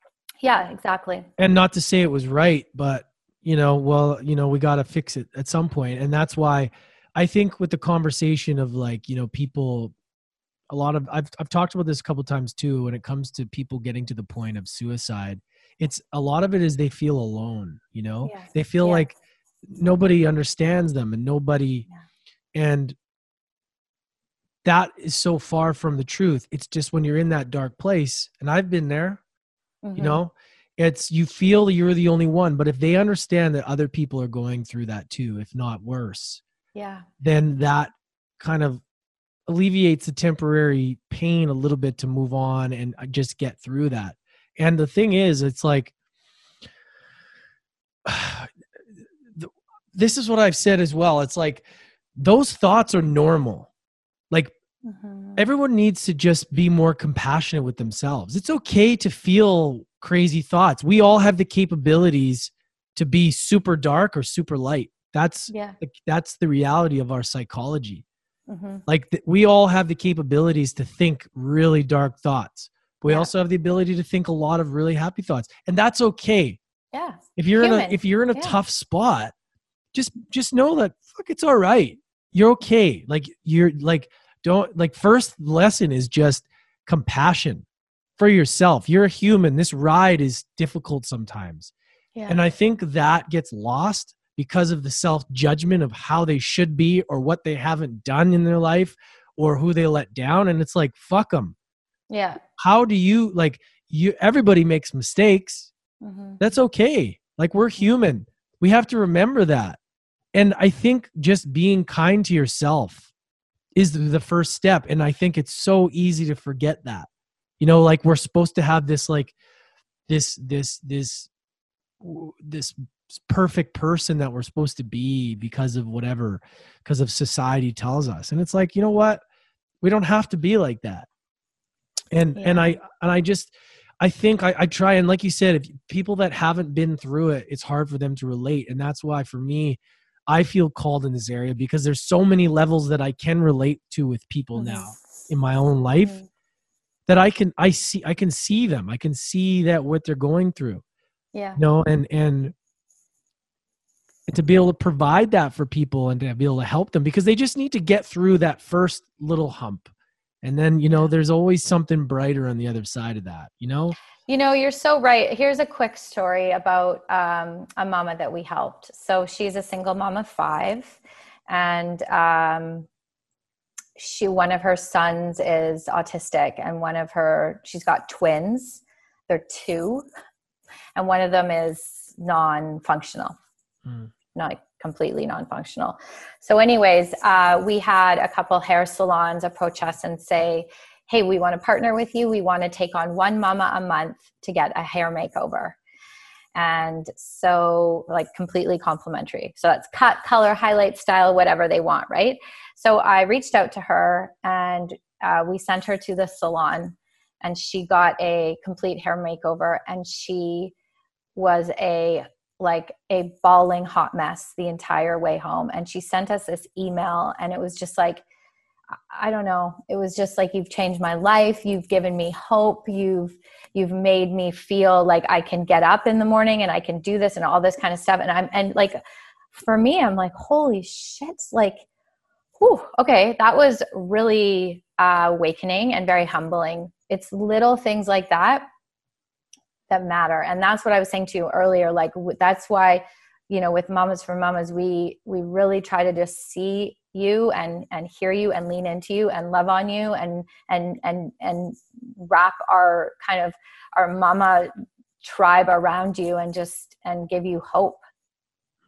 Speaker 1: yeah, exactly.
Speaker 2: And not to say it was right, but you know, well, you know, we got to fix it at some point. And that's why I think with the conversation of like, you know, people, a lot of, I've, I've talked about this a couple times too, when it comes to people getting to the point of suicide, it's a lot of it is they feel alone, you know, they feel like nobody understands them and nobody, yeah. and that is so far from the truth. It's just when you're in that dark place, and I've been there, mm-hmm. you know, it's you feel you're the only one but if they understand that other people are going through that too if not worse
Speaker 1: yeah.
Speaker 2: then that kind of alleviates the temporary pain a little bit to move on and uh, just get through that. And the thing is it's like this is what i've said as well. It's like those thoughts are normal. Like mm-hmm. everyone needs to just be more compassionate with themselves it's okay to feel crazy thoughts. We all have the capabilities to be super dark or super light. That's
Speaker 1: yeah.
Speaker 2: that's the reality of our psychology. Mm-hmm. Like th- we all have the capabilities to think really dark thoughts. But we yeah. also have the ability to think a lot of really happy thoughts, and that's okay.
Speaker 1: Yeah.
Speaker 2: If you're Human. in a if you're in a yeah. tough spot, just just know that fuck, it's all right. You're okay. Like you're like don't like first lesson is just compassion for yourself. You're a human. This ride is difficult sometimes. Yeah. And I think that gets lost because of the self judgment of how they should be or what they haven't done in their life or who they let down. And it's like, fuck them.
Speaker 1: Yeah.
Speaker 2: How do you, like, you, everybody makes mistakes. Mm-hmm. That's okay. Like, we're human. We have to remember that. And I think just being kind to yourself is the first step. And I think it's so easy to forget that you know like we're supposed to have this like this this this this perfect person that we're supposed to be because of whatever because of society tells us and it's like you know what we don't have to be like that and yeah. and i and i just I think I, I try and like you said, if people that haven't been through it, it's hard for them to relate. And that's why for me, I feel called in this area because there's so many levels that I can relate to with people now in my own life
Speaker 1: Mhm.
Speaker 2: that I can I see I can see them. I can see that what they're going through.
Speaker 1: Yeah.
Speaker 2: You know, and and to be able to provide that for people and to be able to help them because they just need to get through that first little hump. And then, you know, there's always something brighter on the other side of that, you know?
Speaker 1: You know, you're so right. Here's a quick story about um, a mama that we helped. So she's a single mom of five, and um, she one of her sons is autistic, and one of her she's got twins. They're two, and one of them is non-functional,
Speaker 2: Mm.
Speaker 1: not completely non-functional. So, anyways, uh, we had a couple hair salons approach us and say, hey, we want to partner with you. We want to take on one mama a month to get a hair makeover. And so, like, completely complimentary. So that's cut, color, highlight, style, whatever they want, right? So I reached out to her and uh, we sent her to the salon and she got a complete hair makeover and she was a like a bawling hot mess the entire way home and she sent us this email and it was just like I don't know. It was just like you've changed my life. You've given me hope. You've you've made me feel like I can get up in the morning and I can do this and all this kind of stuff. And I'm and like for me, I'm like, holy shit! Like, whew, okay, that was really uh, awakening and very humbling. It's little things like that that matter, and that's what I was saying to you earlier. Like, that's why you know with mamas for mamas we we really try to just see you and and hear you and lean into you and love on you and and and and wrap our kind of our mama tribe around you and just and give you hope.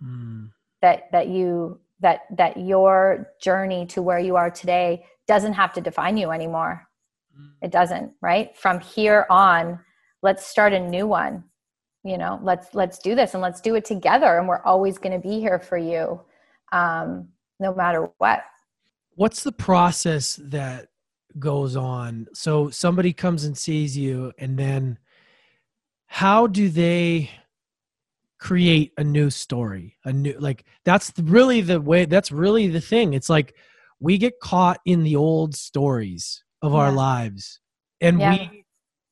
Speaker 2: Mm.
Speaker 1: that that you that that your journey to where you are today doesn't have to define you anymore. It doesn't right? From here on let's start a new one. You know let's let's do this and let's do it together and we're always going to be here for you. Um no matter what
Speaker 2: What's the process that goes on? So somebody comes and sees you, and then how do they create a new story? A new, like, that's really the way, that's really the thing. It's like we get caught in the old stories of our lives, and
Speaker 1: Yeah.
Speaker 2: we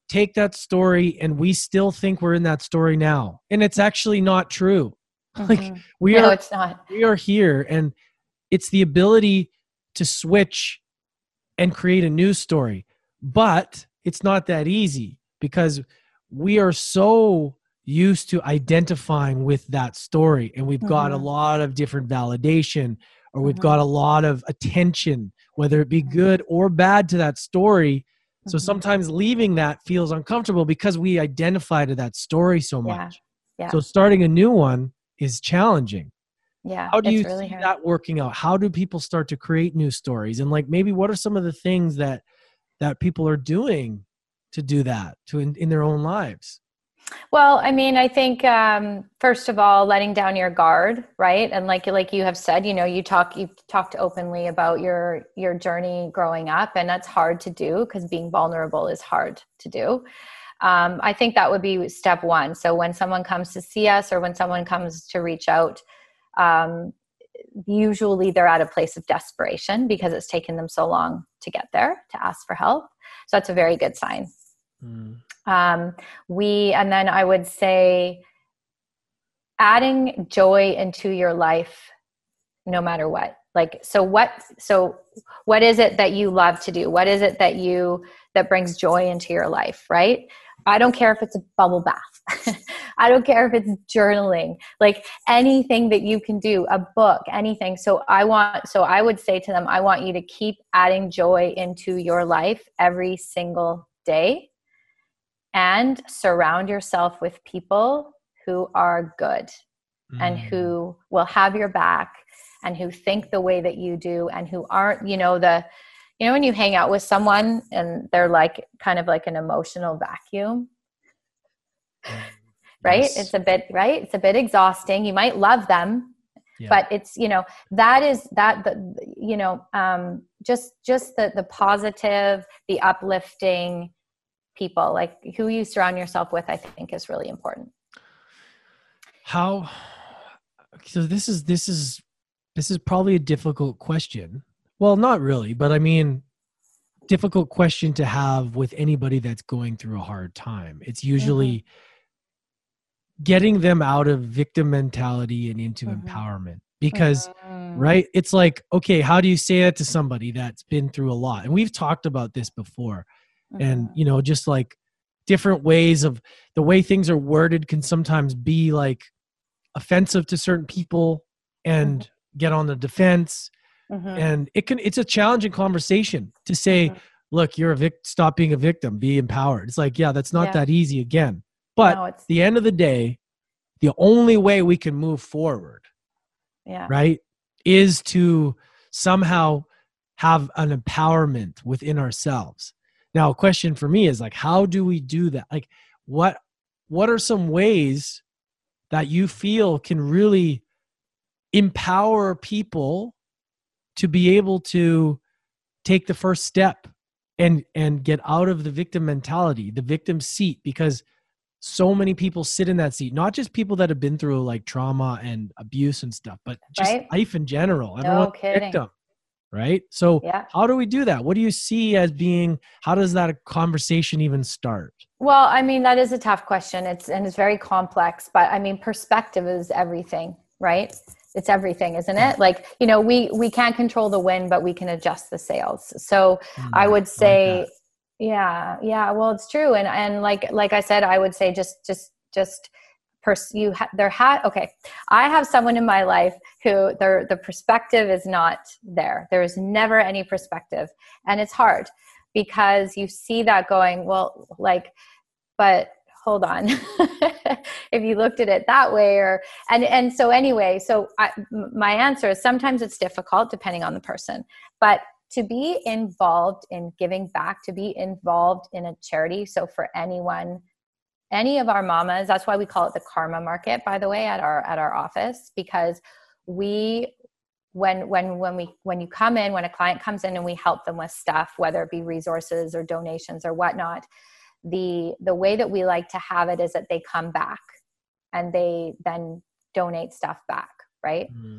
Speaker 2: take that story and we still think we're in that story now. And it's actually not true. Like,
Speaker 1: Mhm.
Speaker 2: we
Speaker 1: no
Speaker 2: are
Speaker 1: it's not
Speaker 2: we are here and it's the ability to switch and create a new story but it's not that easy because we are so used to identifying with that story and we've got a
Speaker 1: Mhm.
Speaker 2: lot of different validation or we've
Speaker 1: Mhm.
Speaker 2: got a lot of attention whether it be good or bad to that story so
Speaker 1: Mhm.
Speaker 2: sometimes leaving that feels uncomfortable because we identify to that story so much
Speaker 1: Yeah. Yeah.
Speaker 2: so starting a new one is challenging
Speaker 1: yeah
Speaker 2: how do you
Speaker 1: really
Speaker 2: see
Speaker 1: hard.
Speaker 2: that working out how do people start to create new stories and like maybe what are some of the things that that people are doing to do that to in, in their own lives
Speaker 1: Well, I mean, I think um, first of all, letting down your guard, right? And like like you have said, you know, you talk you've talked openly about your your journey growing up, and that's hard to do because being vulnerable is hard to do. Um, I think that would be step one. So when someone comes to see us, or when someone comes to reach out, um, usually they're at a place of desperation because it's taken them so long to get there to ask for help. So that's a very good sign. Um, we and then i would say adding joy into your life no matter what. Like so what so what is it that you love to do? What is it that you that brings joy into your life right? I don't care if it's a bubble bath i don't care if it's journaling like anything that you can do a book anything. So i want so i would say to them i want you to keep adding joy into your life every single day and surround yourself with people who are good and
Speaker 2: Mm.
Speaker 1: who will have your back and who think the way that you do and who aren't you know the you know when you hang out with someone and they're like kind of like an emotional vacuum right
Speaker 2: Yes.
Speaker 1: it's a bit right it's a bit exhausting you might love them
Speaker 2: Yeah.
Speaker 1: but it's you know that is that the you know um just just the the positive the uplifting people like who you surround yourself with i think is really important
Speaker 2: how so this is this is this is probably a difficult question well not really but i mean difficult question to have with anybody that's going through a hard time it's usually mm-hmm. Getting them out of victim mentality and into mm-hmm. empowerment because mm-hmm. right it's like okay how do you say that to somebody that's been through a lot and we've talked about this before and mm-hmm. you know just like different ways of the way things are worded can sometimes be like offensive to certain people and mm-hmm. get on the defense mm-hmm. and it can it's a challenging conversation to say mm-hmm. look you're a victim stop being a victim be empowered it's like yeah that's not yeah. that easy again but no, the end of the day the only way we can move forward
Speaker 1: yeah
Speaker 2: right is to somehow have an empowerment within ourselves now, a question for me is like, how do we do that? Like, what what are some ways that you feel can really empower people to be able to take the first step and and get out of the victim mentality, the victim seat? Because so many people sit in that seat not just people that have been through like trauma and abuse and stuff but just right? life in general.
Speaker 1: No kidding. victim
Speaker 2: right? So yeah. how do we do that? What do you see as being how does that conversation even start?
Speaker 1: Well i mean that is a tough question. It's and it's very complex but i mean perspective is everything right? It's everything isn't it? Like you know we we can't control the wind but we can adjust the sails. So mm, i would say yeah yeah well it's true and and like like i said i would say just just just pers- you ha- there okay i have someone in my life who their the perspective is not there there is never any perspective and it's hard because you see that going well like but hold on if you looked at it that way or and and so anyway so my answer is sometimes it's difficult depending on the person but to be involved in giving back to be involved in a charity so for anyone any of our mamas that's why we call it the karma market by the way at our at our office because we when when when we when you come in when a client comes in and we help them with stuff whether it be resources or donations or whatnot the the way that we like to have it is that they come back and they then donate stuff back right mm-hmm.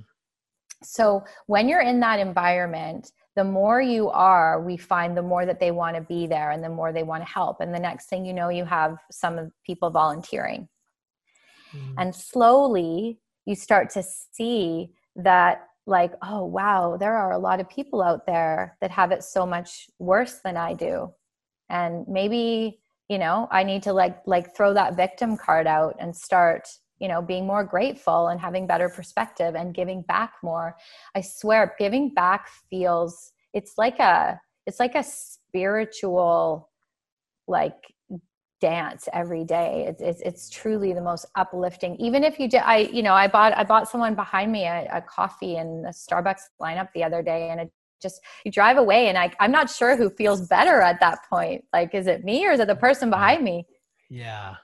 Speaker 1: So when you're in that environment the more you are, we find the more that they want to be there and the more they want to help. And the next thing you know, you have some people volunteering. Mm. And slowly you start to see that, like, oh, wow, there are a lot of people out there that have it so much worse than I do. And maybe, you know, I need to like like throw that victim card out and start you know being more grateful and having better perspective and giving back more. I swear giving back feels it's like a it's like a spiritual like dance every day. It's, it's, it's truly the most uplifting. Even if you did i you know i bought i bought someone behind me a, a coffee in the starbucks lineup the other day and it just you drive away and I, i'm not sure who feels better at that point. Like is it me or is it the person behind me?
Speaker 2: Yeah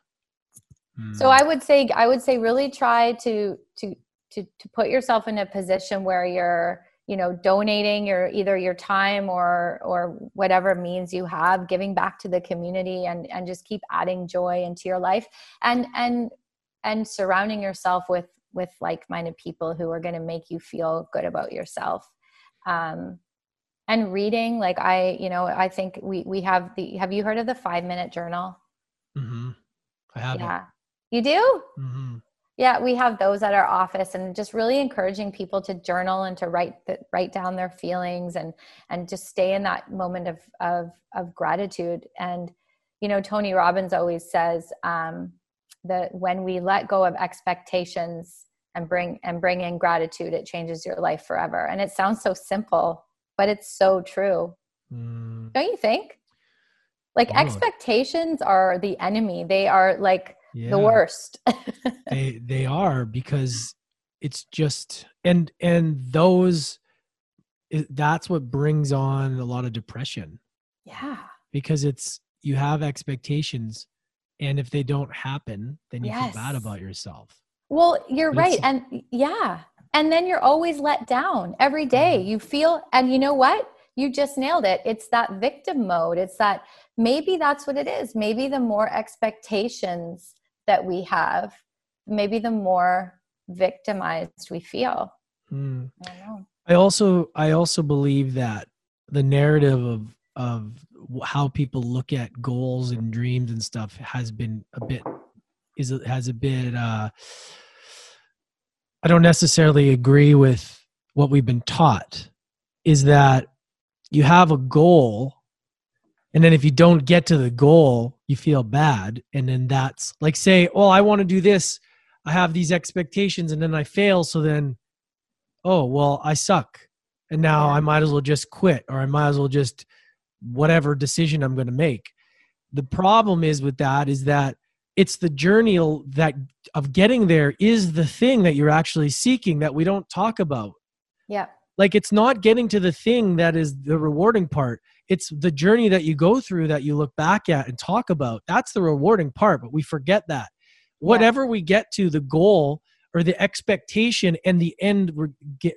Speaker 1: so hmm. I would say I would say really try to to to to put yourself in a position where you're you know donating your either your time or or whatever means you have giving back to the community and and just keep adding joy into your life and and and surrounding yourself with with like-minded people who are going to make you feel good about yourself um and reading like i you know i think we we have the have you heard of the five minute journal
Speaker 2: mm-hmm. i have
Speaker 1: yeah you do? Mm-hmm. Yeah, we have those at our office, and just really encouraging people to journal and to write the, write down their feelings and and just stay in that moment of of of gratitude. And you know, Tony Robbins always says um, that when we let go of expectations and bring and bring in gratitude, it changes your life forever. And it sounds so simple, but it's so true. Mm. Don't you think? Like oh. expectations are the enemy. They are like yeah. the worst
Speaker 2: they they are because it's just and and those that's what brings on a lot of depression
Speaker 1: yeah
Speaker 2: because it's you have expectations and if they don't happen then you yes. feel bad about yourself
Speaker 1: well you're but right and yeah and then you're always let down every day mm-hmm. you feel and you know what you just nailed it. It's that victim mode. It's that maybe that's what it is. Maybe the more expectations that we have, maybe the more victimized we feel.
Speaker 2: Mm. I, I also I also believe that the narrative of of how people look at goals and dreams and stuff has been a bit is has a bit uh I don't necessarily agree with what we've been taught is that you have a goal and then if you don't get to the goal you feel bad. And then that's like say oh i want to do this. I have these expectations and then i fail. So then oh well i suck. And now yeah. i might as well just quit or i might as well just whatever decision i'm going to make. The problem is with that is that it's the journey that of getting there is the thing that you're actually seeking that we don't talk about.
Speaker 1: Yeah
Speaker 2: like it's not getting to the thing that is the rewarding part it's the journey that you go through that you look back at and talk about. That's the rewarding part but we forget that. Whatever yeah. we get to the goal or the expectation and the end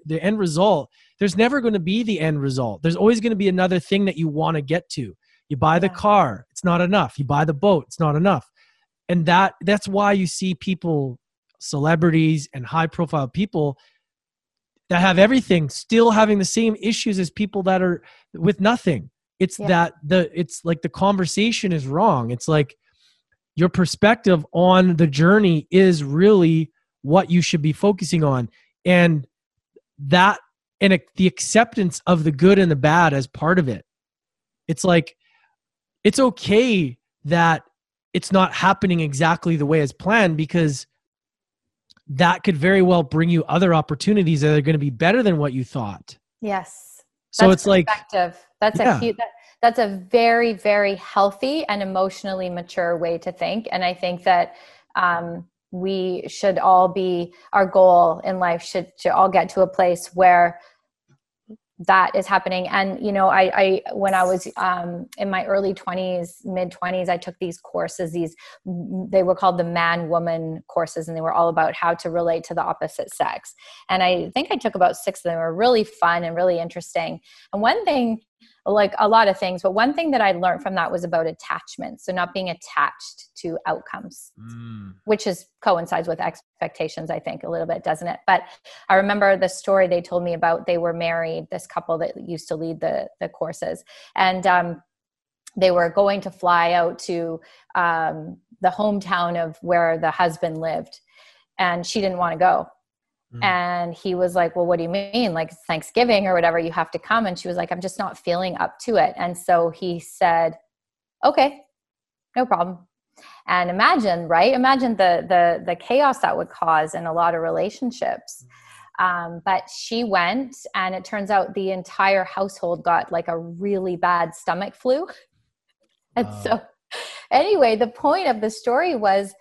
Speaker 2: the end result there's never going to be the end result. There's always going to be another thing that you want to get to. You buy the car it's not enough. You buy the boat it's not enough. And that that's why you see people celebrities and high profile people that have everything still having the same issues as people that are with nothing it's yeah. that the it's like the conversation is wrong it's like your perspective on the journey is really what you should be focusing on and that and the acceptance of the good and the bad as part of it it's like it's okay that it's not happening exactly the way as planned because that could very well bring you other opportunities that are going to be better than what you thought.
Speaker 1: Yes.
Speaker 2: So that's it's like
Speaker 1: that's yeah. a huge that, that's a very very healthy and emotionally mature way to think and I think that um, we should all be our goal in life should should all get to a place where that is happening. And you know i, I when i was um, in my early 20s mid 20s i took these courses these they were called the man woman courses and they were all about how to relate to the opposite sex. And i think i took about six of them they were really fun and really interesting. And one thing like a lot of things but one thing that i learned from that was about attachment. So not being attached to outcomes mm. which is coincides with expectations i think a little bit doesn't it? But i remember the story they told me about they were married this couple that used to lead the the courses and um, they were going to fly out to um, the hometown of where the husband lived and she didn't want to go Mm. And he was like, Well, what do you mean? Like Thanksgiving or whatever, you have to come. And she was like, I'm just not feeling up to it. And so he said, Okay, no problem. And imagine, right? Imagine the the the chaos that would cause in a lot of relationships. Um, but she went, and it turns out the entire household got like a really bad stomach flu. And wow. so, anyway, the point of the story was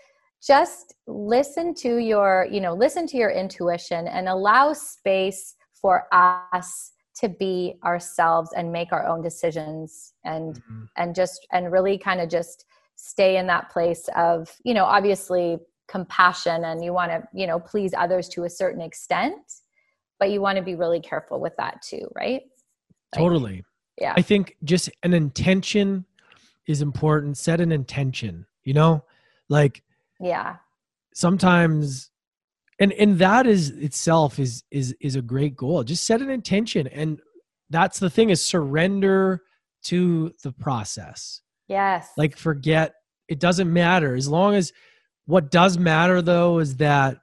Speaker 1: just listen to your you know listen to your intuition and allow space for us to be ourselves and make our own decisions and mm-hmm. and just and really kind of just stay in that place of you know obviously compassion and you want to you know please others to a certain extent but you want to be really careful with that too right?
Speaker 2: Like, totally.
Speaker 1: yeah.
Speaker 2: I think just an intention is important. Set an intention you know? Like
Speaker 1: yeah.
Speaker 2: Sometimes and and that is itself is is is a great goal. Just set an intention and that's the thing is surrender to the process.
Speaker 1: Yes.
Speaker 2: Like forget it doesn't matter. As long as what does matter though is that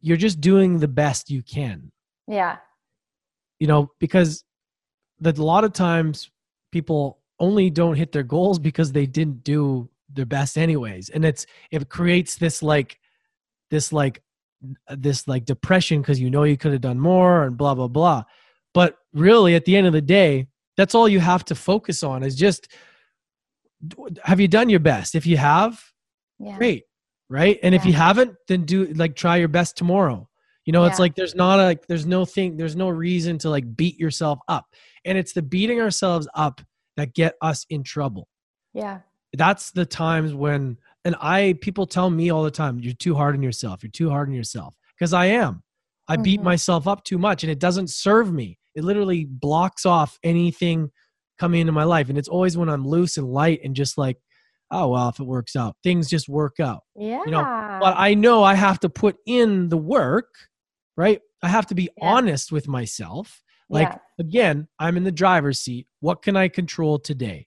Speaker 2: you're just doing the best you can.
Speaker 1: Yeah.
Speaker 2: You know because that a lot of times people only don't hit their goals because they didn't do their best anyways. And it's it creates this like this like this like depression because you know you could have done more and blah blah blah. But really at the end of the day that's all you have to focus on is just have you done your best? If you have yeah. great right? And yeah. if you haven't then do like try your best tomorrow. You know yeah. it's like there's not a there's no thing there's no reason to like beat yourself up. And it's the beating ourselves up that get us in trouble.
Speaker 1: Yeah
Speaker 2: that's the times when and i people tell me all the time you're too hard on yourself. You're too hard on yourself. Because i am. I mm-hmm. beat myself up too much and it doesn't serve me. It literally blocks off anything coming into my life and it's always when i'm loose and light and just like oh well if it works out. Things just work out
Speaker 1: yeah
Speaker 2: you know? But i know i have to put in the work right? I have to be
Speaker 1: Yeah.
Speaker 2: honest with myself. Like
Speaker 1: Yeah.
Speaker 2: again i'm in the driver's seat. What can i control today?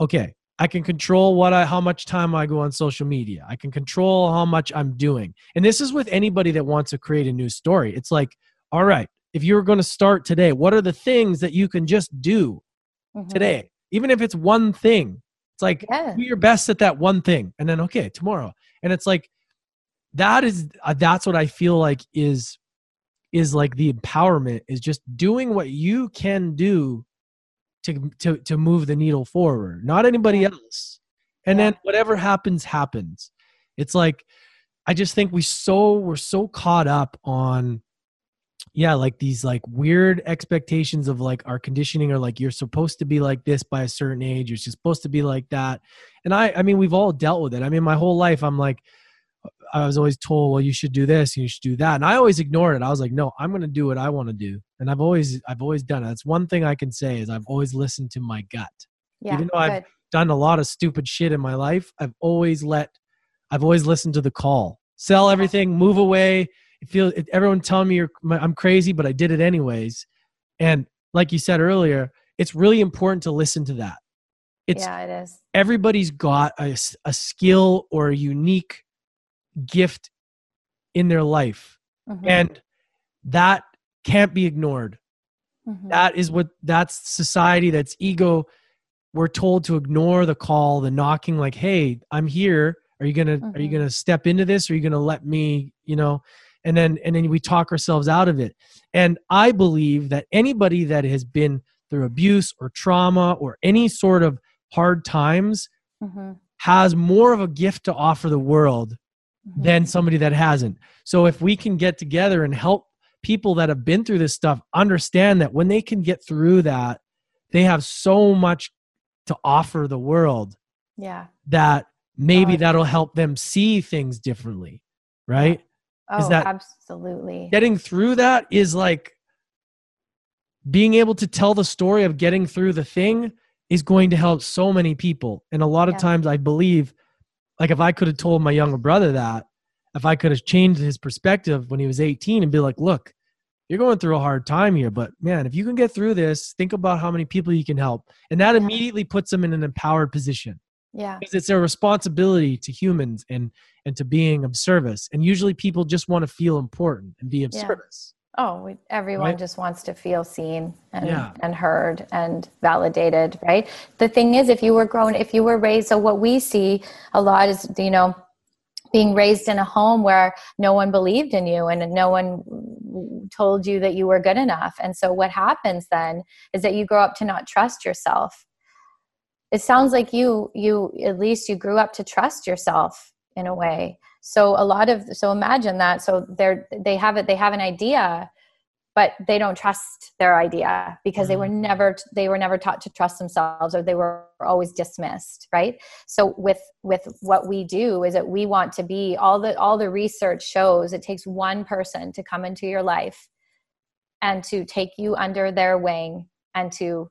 Speaker 2: Okay i can control what i how much time i go on social media. I can control how much i'm doing. And this is with anybody that wants to create a new story. It's like all right if you're going to start today what are the things that you can just do
Speaker 1: Mhm.
Speaker 2: today? Even if it's one thing it's like
Speaker 1: yeah.
Speaker 2: do your best at that one thing and then okay tomorrow. And it's like that is uh, that's what i feel like is is like the empowerment is just doing what you can do to to to move the needle forward not anybody else. And then whatever happens happens. It's like i just think we so we're so caught up on yeah like these like weird expectations of like our conditioning or like you're supposed to be like this by a certain age you're supposed to be like that. And i i mean we've all dealt with it. I mean my whole life i'm like i was always told well you should do this and you should do that. And i always ignored it. I was like no i'm going to do what i want to do. And i've always i've always done it. That's one thing i can say is i've always listened to my gut.
Speaker 1: Yeah
Speaker 2: even though I've- done a lot of stupid shit in my life i've always let i've always listened to the call. Sell everything move away. It feel it, everyone telling me you're, i'm crazy but i did it anyways. And like you said earlier it's really important to listen to that. It's
Speaker 1: yeah it is.
Speaker 2: everybody's got a, a skill or a unique gift in their life
Speaker 1: Mhm.
Speaker 2: and that can't be ignored
Speaker 1: Mhm.
Speaker 2: that is what that's society that's ego we're told to ignore the call the knocking like hey i'm here are you gonna are you
Speaker 1: Mhm.
Speaker 2: gonna step into this or are you gonna let me you know and then and then we talk ourselves out of it and i believe that anybody that has been through abuse or trauma or any sort of hard times
Speaker 1: Mhm.
Speaker 2: has more of a gift to offer the world
Speaker 1: Mhm.
Speaker 2: than somebody that hasn't. So if we can get together and help people that have been through this stuff understand that when they can get through that, they have so much to offer the world
Speaker 1: yeah
Speaker 2: that maybe
Speaker 1: God.
Speaker 2: that'll help them see things differently, right?
Speaker 1: oh
Speaker 2: Is that-
Speaker 1: absolutely
Speaker 2: Getting through that is like being able to tell the story of getting through the thing is going to help so many people. And a lot of times I believe like if I could have told my younger brother that, if I could have changed his perspective when he was 18 and be like, look, you're going through a hard time here, but man, if you can get through this, think about how many people you can help. And that immediately puts them in an empowered position
Speaker 1: yeah
Speaker 2: because it's their responsibility to humans and and to being of service. And usually people just want to feel important and be of
Speaker 1: Yeah.
Speaker 2: service.
Speaker 1: Oh, we, everyone
Speaker 2: Right?
Speaker 1: just wants to feel seen and,
Speaker 2: Yeah.
Speaker 1: and heard and validated, right? The thing is, if you were grown, if you were raised, so what we see a lot is, you know, being raised in a home where no one believed in you and no one told you that you were good enough. And so what happens then is that you grow up to not trust yourself. It sounds like you, you, at least you grew up to trust yourself in a way so a lot of so imagine that. So they're they have it they have an idea but they don't trust their idea because they mm-hmm. were never they were never taught to trust themselves or they were always dismissed right? So with with what we do is that we want to be all the all the research shows it takes one person to come into your life and to take you under their wing and to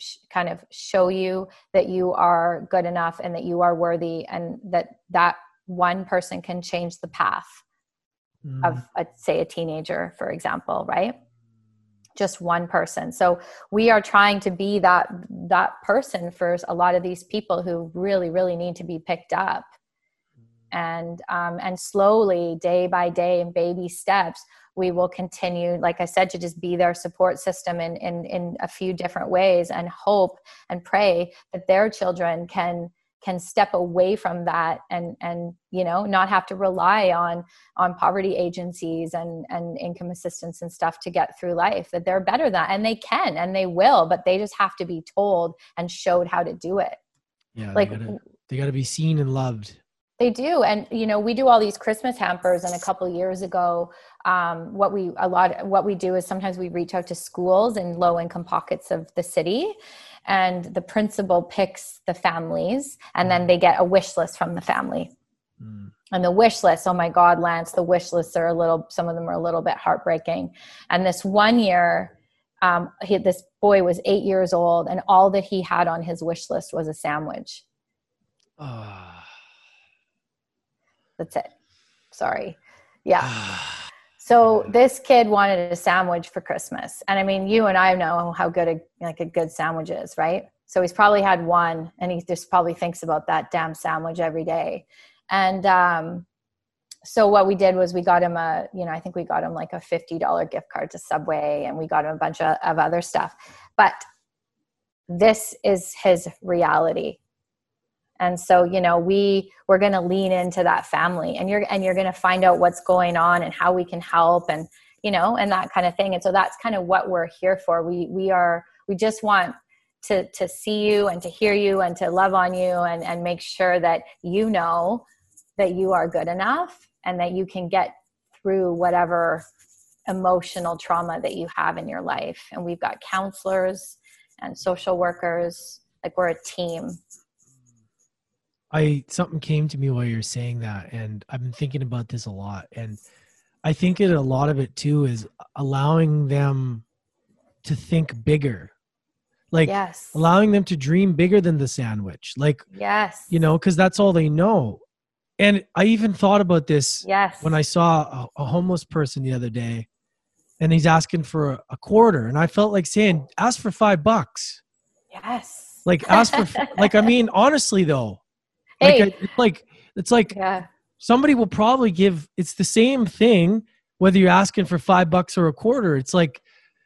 Speaker 1: sh- kind of show you that you are good enough and that you are worthy and that that one person can change the path
Speaker 2: Mm.
Speaker 1: of a, say a teenager for example right? Just one person. So we are trying to be that that person for a lot of these people who really really need to be picked up. And um, and slowly day by day in baby steps we will continue like i said to just be their support system in in, in a few different ways and hope and pray that their children can can step away from that and and you know not have to rely on on poverty agencies and and income assistance and stuff to get through life that they're better than and they can and they will but they just have to be told and showed how to do it.
Speaker 2: Yeah,
Speaker 1: like
Speaker 2: they gotta, be seen and loved.
Speaker 1: they do. And you know we do all these christmas hampers and a couple years ago um, what we a lot what we do is sometimes we reach out to schools in low income pockets of the city and the principal picks the families and then they get a wish list from the family
Speaker 2: Mm.
Speaker 1: and the wish list oh my god lance the wish lists are a little some of them are a little bit heartbreaking and this one year um, he, this boy was eight years old, and all that he had on his wish list was a sandwich.
Speaker 2: Ah.
Speaker 1: That's it. Sorry. Yeah. So this kid wanted a sandwich for Christmas, and I mean, you and I know how good a like a good sandwich is, right? So he's probably had one, and he just probably thinks about that damn sandwich every day. And um, so what we did was we got him a, you know, I think we got him like a fifty dollar gift card to Subway, and we got him a bunch of, of other stuff. But this is his reality and so you know we we're going to lean into that family and you're and you're going to find out what's going on and how we can help and you know and that kind of thing. And so that's kind of what we're here for. We we are we just want to to see you and to hear you and to love on you and and make sure that you know that you are good enough and that you can get through whatever emotional trauma that you have in your life. And we've got counselors and social workers. Like we're a team
Speaker 2: I something came to me while you're saying that, and I've been thinking about this a lot. And I think it a lot of it too is allowing them to think bigger, like
Speaker 1: yes.
Speaker 2: allowing them to dream bigger than the sandwich, like
Speaker 1: yes,
Speaker 2: you know, because that's all they know. And I even thought about this
Speaker 1: yes
Speaker 2: when I saw a, a homeless person the other day, and he's asking for a, a quarter, and I felt like saying, "Ask for five bucks."
Speaker 1: Yes.
Speaker 2: Like ask for like I mean honestly though
Speaker 1: Hey.
Speaker 2: Like, it's like it's like
Speaker 1: yeah.
Speaker 2: somebody will probably give. It's the same thing whether you're asking for five bucks or a quarter. It's like,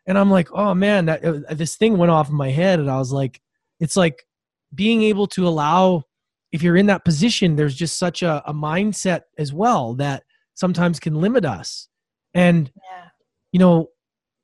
Speaker 2: and I'm like, oh man, that uh, this thing went off in my head, and I was like, it's like being able to allow. If you're in that position, there's just such a, a mindset as well that sometimes can limit us. And
Speaker 1: Yeah.
Speaker 2: you know,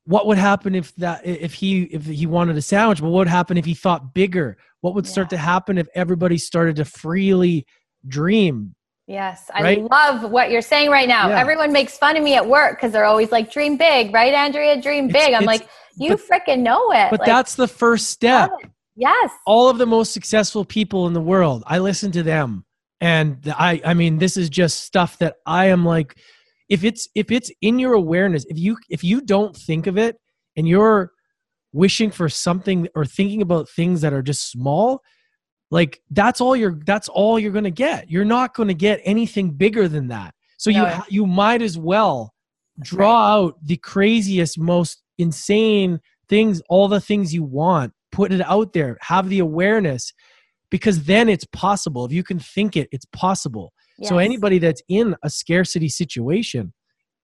Speaker 2: what would happen if that if he if he wanted a sandwich but what would happen if he thought bigger what would start
Speaker 1: Yeah.
Speaker 2: to happen if everybody started to freely dream
Speaker 1: Yes, I
Speaker 2: Right?
Speaker 1: love what you're saying right now.
Speaker 2: Yeah.
Speaker 1: Everyone makes fun of me at work because they're always like, "Dream big, right, Andrea? Dream
Speaker 2: It's-
Speaker 1: big." I'm
Speaker 2: it's-
Speaker 1: like, "You freaking know it."
Speaker 2: but
Speaker 1: Like,
Speaker 2: that's the first step
Speaker 1: yes,
Speaker 2: all of the most successful people in the world i listen to them and i i mean this is just stuff that i am like if it's if it's in your awareness if you if you don't think of it and you're wishing for something or thinking about things that are just small like that's all you're that's all you're going to get. You're not going to get anything bigger than that. So you
Speaker 1: No.
Speaker 2: ha- you might as well draw out the craziest most insane things all the things you want put it out there have the awareness because then it's possible. If you can think it it's possible. So anybody that's in a scarcity situation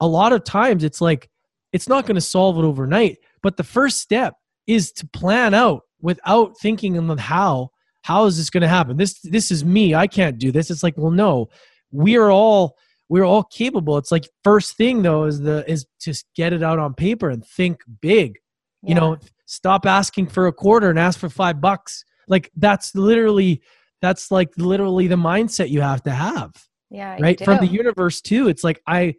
Speaker 2: a lot of times it's like it's not going to solve it overnight but the first step is to plan out without thinking on how how is this going to happen? This this is me i can't do this. It's like well no we are all we're all capable. It's like first thing though is the is just get it out on paper and think big. You know stop asking for a quarter and ask for five bucks. Like that's literally that's like literally the mindset you have to have.
Speaker 1: Yeah,
Speaker 2: right? from the universe too it's like i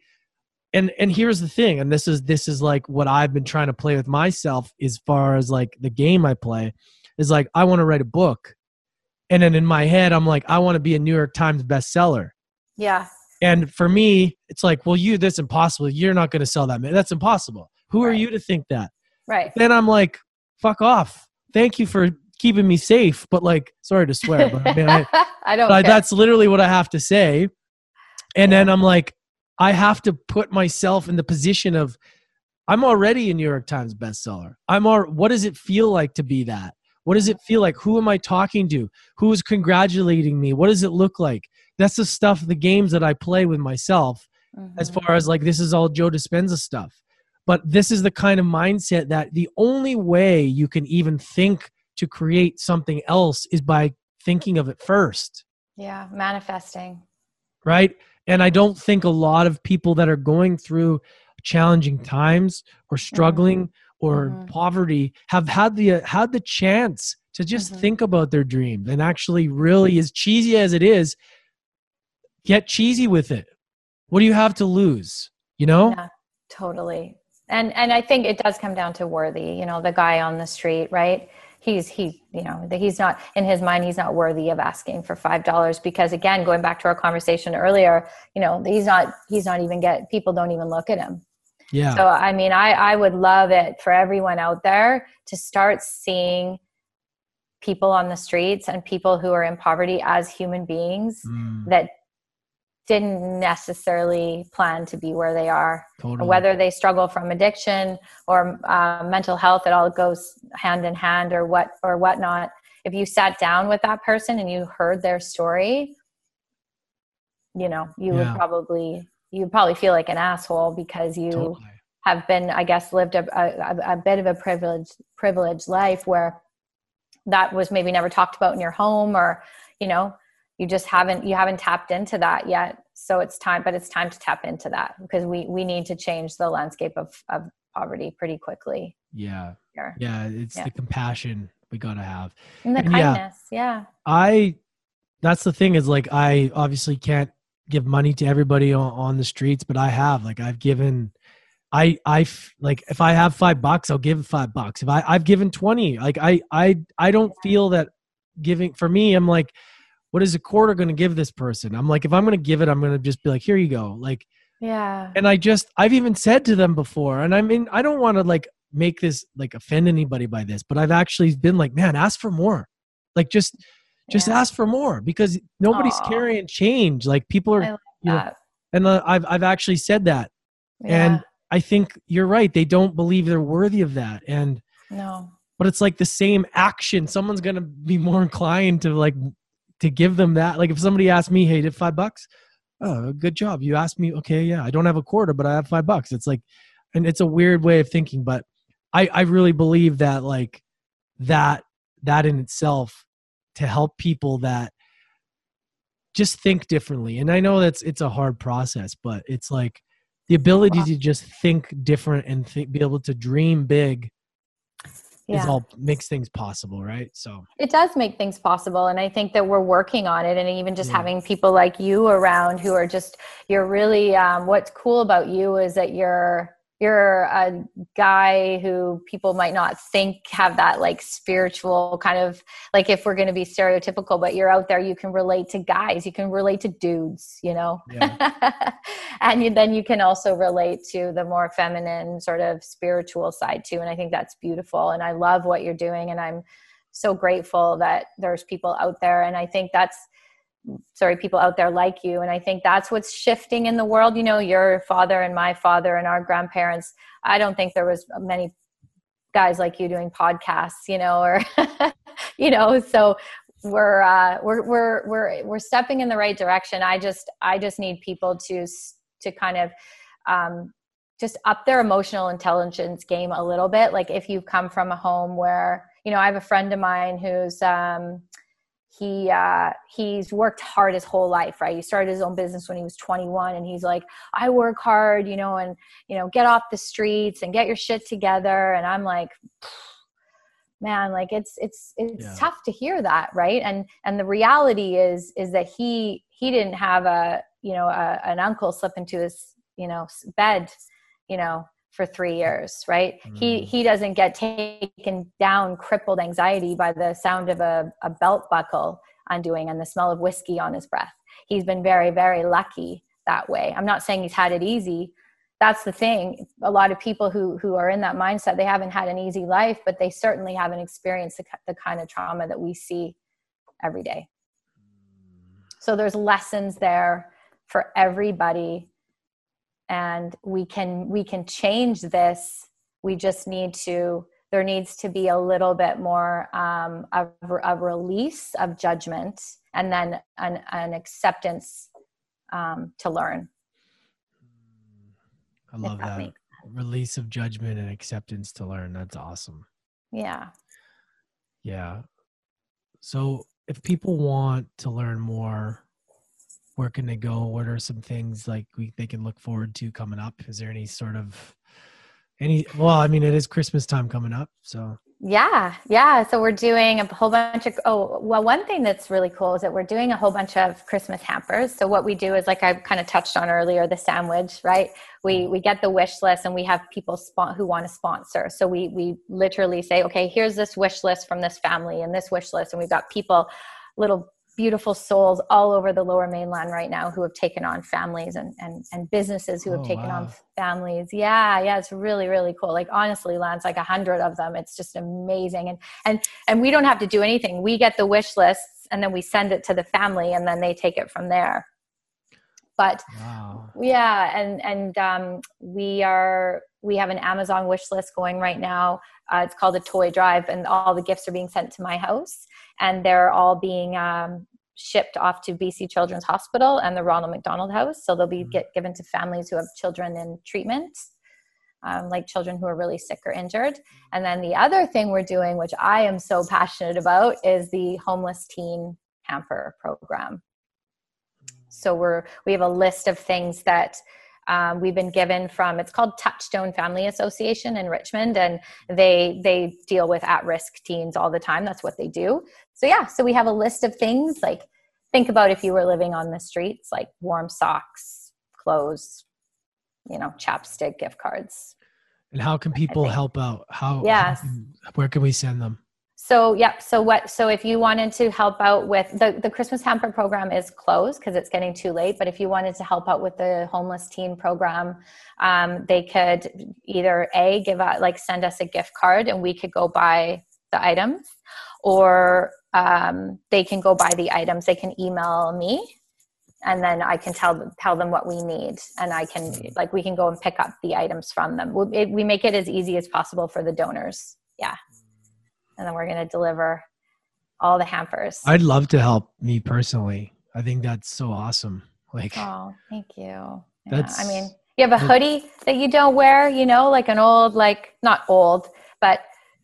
Speaker 2: and and here's the thing and this is this is like what i've been trying to play with myself as far as like the game i play is like i want to write a book and then in my head i'm like i want to be a new york times bestseller
Speaker 1: yeah,
Speaker 2: and for me it's like well you that's impossible you're not going to sell that man that's impossible who are you to think that
Speaker 1: right.
Speaker 2: then i'm like fuck off thank you for keeping me safe but like sorry to swear but i mean I,
Speaker 1: I don't. care.
Speaker 2: that's literally what I have to say. And then I'm like, I have to put myself in the position of I'm already a New York Times bestseller. I'm all, what does it feel like to be that? What does it feel like? Who am I talking to? Who's congratulating me? What does it look like? That's the stuff, the games that I play with myself as
Speaker 1: Mhm.
Speaker 2: far as like this is all Joe Dispenza stuff. But this is the kind of mindset that the only way you can even think to create something else is by thinking of it first
Speaker 1: yeah, manifesting.
Speaker 2: right? And I don't think a lot of people that are going through challenging times or struggling or
Speaker 1: Mhm.
Speaker 2: poverty have had the uh, had the chance to just
Speaker 1: Mhm.
Speaker 2: think about their dreams and actually really as cheesy as it is get cheesy with it. What do you have to lose? You know?
Speaker 1: Yeah, totally. And and I think it does come down to worthy. You know, the guy on the street, right? He's he, you know, that he's not in his mind. He's not worthy of asking for five dollars because, again, going back to our conversation earlier, you know, he's not he's not even get people don't even look at him.
Speaker 2: Yeah.
Speaker 1: So I mean, I I would love it for everyone out there to start seeing people on the streets and people who are in poverty as human beings
Speaker 2: Mm,
Speaker 1: that didn't necessarily plan to be where they are
Speaker 2: totally.
Speaker 1: whether they struggle from addiction or uh, mental health it all goes hand in hand or what or whatnot if you sat down with that person and you heard their story you know you
Speaker 2: Yeah.
Speaker 1: would probably you probably feel like an asshole because you
Speaker 2: Totally.
Speaker 1: have been i guess lived a, a, a bit of a privileged privileged life where that was maybe never talked about in your home or you know you just haven't you haven't tapped into that yet so it's time but it's time to tap into that because we we need to change the landscape of of poverty pretty quickly
Speaker 2: Yeah. Yeah. It's
Speaker 1: Yeah.
Speaker 2: the compassion we gotta have.
Speaker 1: and the
Speaker 2: And yeah.
Speaker 1: kindness yeah
Speaker 2: I that's the thing is like I obviously can't give money to everybody on, on the streets, but I have like I've given I I f- like if I have 5 bucks, I'll give 5 bucks. If I I've given 20, like I I I don't feel that giving for me I'm like what is a quarter going to give this person? I'm like if I'm going to give it, I'm going to just be like here you go. Like
Speaker 1: yeah
Speaker 2: and I just I've even said to them before and I mean I don't want to like make this like offend anybody by this, but I've actually been like, man, ask for more. Like just just
Speaker 1: Yeah.
Speaker 2: ask for more because nobody's
Speaker 1: Aw.
Speaker 2: carrying change. Like people are,
Speaker 1: like
Speaker 2: you know, and uh, I've I've actually said that, and I think you're right. They don't believe they're worthy of that, and
Speaker 1: no
Speaker 2: but it's like the same action. Someone's gonna be more inclined to like to give them that. Like if somebody asked me, "Hey, did five bucks?" Oh, good job. You asked me. Okay, yeah. I don't have a quarter, but I have five bucks. It's like, and it's a weird way of thinking, but I I really believe that like that that in itself to help people that just think differently. And I know that's it's a hard process, but it's like the ability to just think different and think, be able to dream big
Speaker 1: yeah
Speaker 2: is all makes things possible, right? So
Speaker 1: it does make things possible and i think that we're working on it and even just
Speaker 2: Yeah.
Speaker 1: having people like you around who are just you're really um, what's cool about you is that you're you're a guy who people might not think have that like spiritual kind of like if we're going to be stereotypical but you're out there you can relate to guys you can relate to dudes you know? And you, then you can also relate to the more feminine sort of spiritual side too and i think that's beautiful and i love what you're doing and i'm so grateful that there's people out there and i think that's sorry people out there like you. And i think that's what's shifting in the world. You know your father and my father and our grandparents i don't think there was many guys like you doing podcasts you know or you know so we're uh we're we're we're we're stepping in the right direction. I just i just need people to to kind of um just up their emotional intelligence game a little bit. Like if you've come from a home where you know i have a friend of mine who's um he uh he's worked hard his whole life right? He started his own business when he was 21 and he's like i work hard you know and you know get off the streets and get your shit together. And i'm like man like it's it's it's
Speaker 2: Yeah.
Speaker 1: tough to hear that right? And and the reality is is that he he didn't have a you know a, an uncle slip into his you know bed you know for three years right? He
Speaker 2: Mm.
Speaker 1: he doesn't get taken down crippled anxiety by the sound of a, a belt buckle undoing and the smell of whiskey on his breath. He's been very very lucky that way. I'm not saying he's had it easy. That's the thing. A lot of people who who are in that mindset they haven't had an easy life but they certainly haven't experienced the, the kind of trauma that we see every day. So there's lessons there for everybody and we can we can change this we just need to there needs to be a little bit more um, of a release of judgment and then an, an acceptance um, to learn
Speaker 2: I love
Speaker 1: that
Speaker 2: that. Release of judgment and acceptance to learn. That's awesome.
Speaker 1: yeah
Speaker 2: Yeah. So if people want to learn more, where can they go? What are some things like we they can look forward to coming up? Is there any sort of any well, I mean it is Christmas time coming up, so
Speaker 1: Yeah, yeah. So we're doing a whole bunch of. Oh, well, one thing that's really cool is that we're doing a whole bunch of Christmas hampers. So what we do is, like I kind of touched on earlier, the sandwich, right? We mm-hmm. we get the wish list and we have people spon- who want to sponsor. So we we literally say, okay, here's this wish list from this family and this wish list, and we've got people, little beautiful souls all over the lower mainland right now who have taken on families and and, and businesses who have
Speaker 2: Oh,
Speaker 1: taken
Speaker 2: wow.
Speaker 1: on families. Yeah yeah it's really really cool. Like honestly lance like a hundred of them it's just amazing. And and and we don't have to do anything. We get the wish lists and then we send it to the family and then they take it from there but
Speaker 2: Wow.
Speaker 1: yeah and and um, we are we have an amazon wish list going right now uh, it's called a toy drive and all the gifts are being sent to my house and they're all being um, shipped off to bc children's hospital and the ronald mcdonald house so they'll be
Speaker 2: Mhm.
Speaker 1: get given to families who have children in treatment um, like children who are really sick or injured and then the other thing we're doing which i am so passionate about is the homeless teen hamper program so we're we have a list of things that um, we've been given from it's called touchstone family association in richmond and they they deal with at-risk teens all the time that's what they do so yeah so we have a list of things like think about if you were living on the streets like warm socks clothes you know chapstick gift cards
Speaker 2: And how can people help out? How?
Speaker 1: Yes.
Speaker 2: where can we send them?
Speaker 1: So yep. So what? So if you wanted to help out with the the Christmas hamper program is closed because it's getting too late. But if you wanted to help out with the homeless teen program, um, they could either a give out like send us a gift card and we could go buy the items, or um, they can go buy the items. They can email me. And then I can tell them, tell them what we need, and I can like we can go and pick up the items from them. We, it, we make it as easy as possible for the donors. Yeah and then we're going to deliver all the hampers.
Speaker 2: I'd love to help me personally. I think that's so awesome. Like,
Speaker 1: oh, thank you. Yeah,
Speaker 2: That's-
Speaker 1: I mean, you have a hoodie that you don't wear, you know, like an old, like not old, but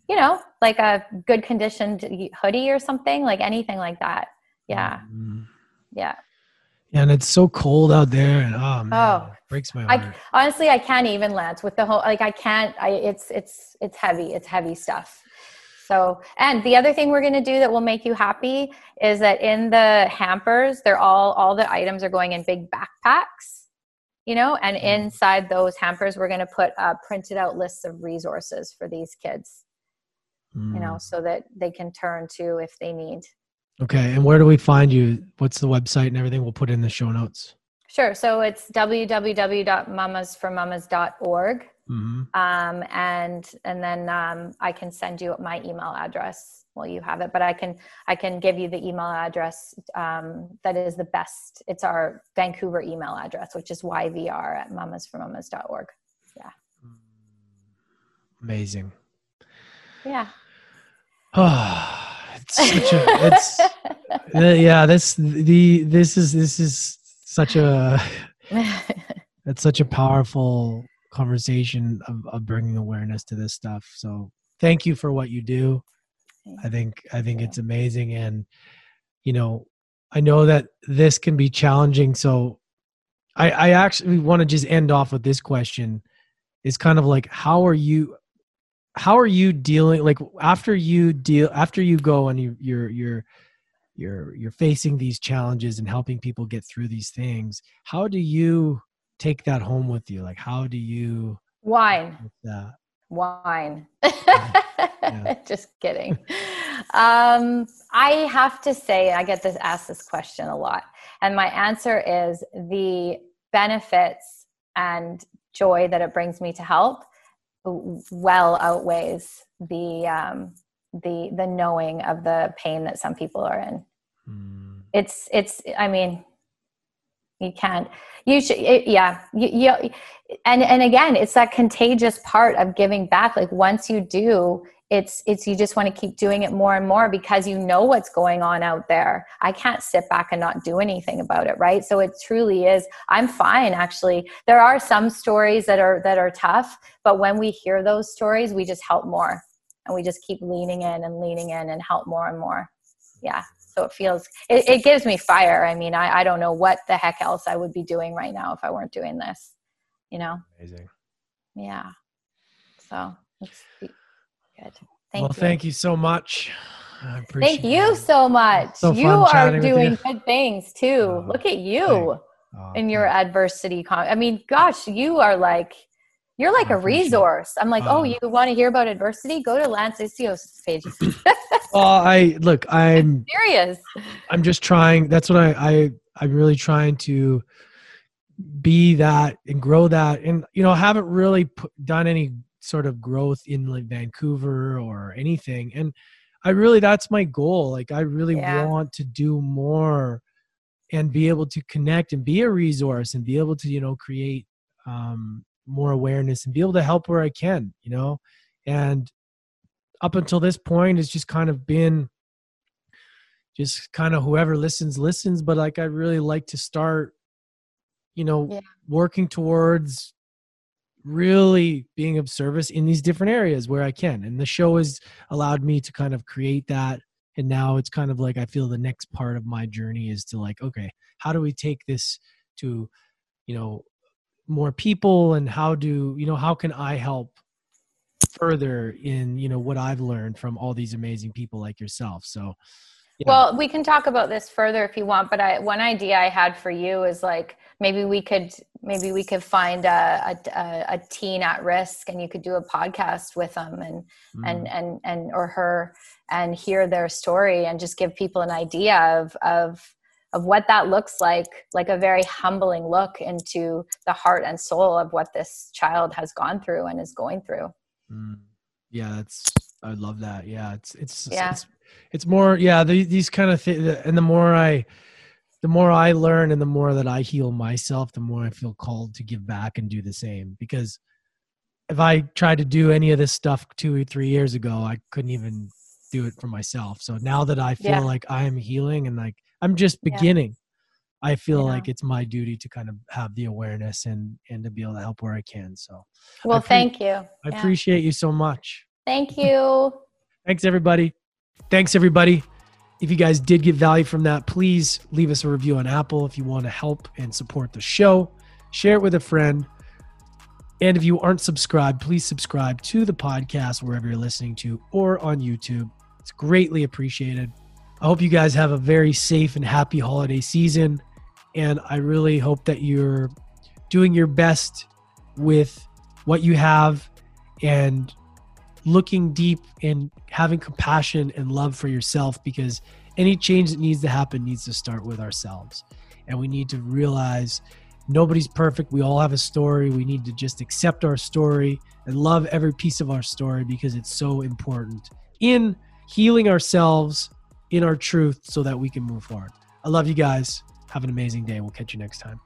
Speaker 1: you know, like a good conditioned hoodie or something, like anything like that. Yeah,
Speaker 2: Mm.
Speaker 1: yeah.
Speaker 2: And it's so cold out there, and oh man,
Speaker 1: Oh.
Speaker 2: it breaks my
Speaker 1: I
Speaker 2: heart.
Speaker 1: honestly, I can't even Lance with the whole like I can't. I it's it's it's heavy. It's heavy stuff. So, and the other thing we're going to do that will make you happy is that in the hampers, they're all all the items are going in big backpacks, you know, and inside those hampers, we're going to put uh, printed out lists of resources for these kids, you know,
Speaker 2: Mm.
Speaker 1: so that they can turn to if they need.
Speaker 2: Okay, and where do we find you? What's the website and everything? We'll put in the show notes.
Speaker 1: Sure. So it's www.mamasformamas.org.
Speaker 2: hmm
Speaker 1: um, and and then um, I can send you my email address. Well, you have it, but I can I can give you the email address um, that is the best. It's our Vancouver email address, which is yvr at mamasformamas.org.
Speaker 2: Amazing.
Speaker 1: Yeah.
Speaker 2: Oh, it's such a, it's uh, yeah. This the this is this is such a it's such a powerful conversation of, of bringing awareness to this stuff. So thank you for what you do. I think I think it's amazing, and you know, I know that this can be challenging. So I I actually want to just end off with this question. Is kind of like how are you how are you dealing like after you deal after you go and you you're you're you're you're facing these challenges and helping people get through these things how do you take that home with you like how do you
Speaker 1: Wine.
Speaker 2: that
Speaker 1: wine.
Speaker 2: Yeah.
Speaker 1: Just kidding. Um, I have to say, I get this asked this question a lot, and my answer is the benefits and joy that it brings me to help well outweighs the um, the the knowing of the pain that some people are in
Speaker 2: Mm,
Speaker 1: it's it's i mean you can't you should it, yeah you, you and and again it's that contagious part of giving back. Like once you do it's it's you just want to keep doing it more and more because you know what's going on out there. I can't sit back and not do anything about it right? So it truly is i'm fine actually. There are some stories that are that are tough but when we hear those stories we just help more. And we just keep leaning in and leaning in and help more and more. Yeah so it feels it, it gives me fire. I mean I, I don't know what the heck else i would be doing right now if i weren't doing this you know?
Speaker 2: Amazing.
Speaker 1: Yeah. So it's good. Thank you.
Speaker 2: well
Speaker 1: you.
Speaker 2: thank you so much. I appreciate
Speaker 1: thank you
Speaker 2: it.
Speaker 1: so much.
Speaker 2: So
Speaker 1: you are doing
Speaker 2: you.
Speaker 1: good things too.
Speaker 2: Oh,
Speaker 1: look at you
Speaker 2: Oh,
Speaker 1: in your adversity con- i mean gosh you are like You're like a resource. I'm like, oh,
Speaker 2: Um,
Speaker 1: you want to hear about adversity? Go to Lance Isios' page.
Speaker 2: well i look i'm
Speaker 1: Serious.
Speaker 2: i'm just trying that's what i i i'm really trying to be that and grow that and you know I haven't really put, done any sort of growth in like vancouver or anything and i really that's my goal like i really
Speaker 1: Yeah.
Speaker 2: want to do more and be able to connect and be a resource and be able to you know create um, more awareness and be able to help where i can you know and up until this point it's just kind of been just kind of whoever listens listens but like i really like to start you know
Speaker 1: Yeah.
Speaker 2: working towards really being of service in these different areas where i can and the show has allowed me to kind of create that and now it's kind of like i feel the next part of my journey is to like okay how do we take this to you know more people and how do you know how can i help further in you know what i've learned from all these amazing people like yourself so yeah.
Speaker 1: Well, we can talk about this further if you want, but I, one idea I had for you is like maybe we could maybe we could find a, a, a teen at risk and you could do a podcast with them and
Speaker 2: Mm.
Speaker 1: and and and or her and hear their story and just give people an idea of of of what that looks like like a very humbling look into the heart and soul of what this child has gone through and is going through
Speaker 2: Mm. Yeah, that's I love that. Yeah, it's it's
Speaker 1: Yeah.
Speaker 2: it's it's more yeah the, these kind of things and the more I the more I learn and the more that I heal myself, the more I feel called to give back and do the same. Because if I tried to do any of this stuff two or three years ago, I couldn't even do it for myself. So now that I feel
Speaker 1: Yeah.
Speaker 2: like I am healing and like I'm just
Speaker 1: Yeah.
Speaker 2: beginning, I feel
Speaker 1: Yeah.
Speaker 2: like it's my duty to kind of have the awareness and and to be able to help where I can. So
Speaker 1: well
Speaker 2: pre-
Speaker 1: thank you
Speaker 2: I
Speaker 1: Yeah.
Speaker 2: appreciate you so much.
Speaker 1: thank you
Speaker 2: Thanks, everybody. Thanks, everybody. If you guys did get value from that, please leave us a review on Apple if you want to help and support the show. Share it with a friend. And if you aren't subscribed, please subscribe to the podcast wherever you're listening to or on YouTube. It's greatly appreciated. I hope you guys have a very safe and happy holiday season. And I really hope that you're doing your best with what you have and looking deep and having compassion and love for yourself because any change that needs to happen needs to start with ourselves. And we need to realize nobody's perfect. We all have a story. We need to just accept our story and love every piece of our story because it's so important in healing ourselves in our truth so that we can move forward. I love you guys. Have an amazing day. We'll catch you next time.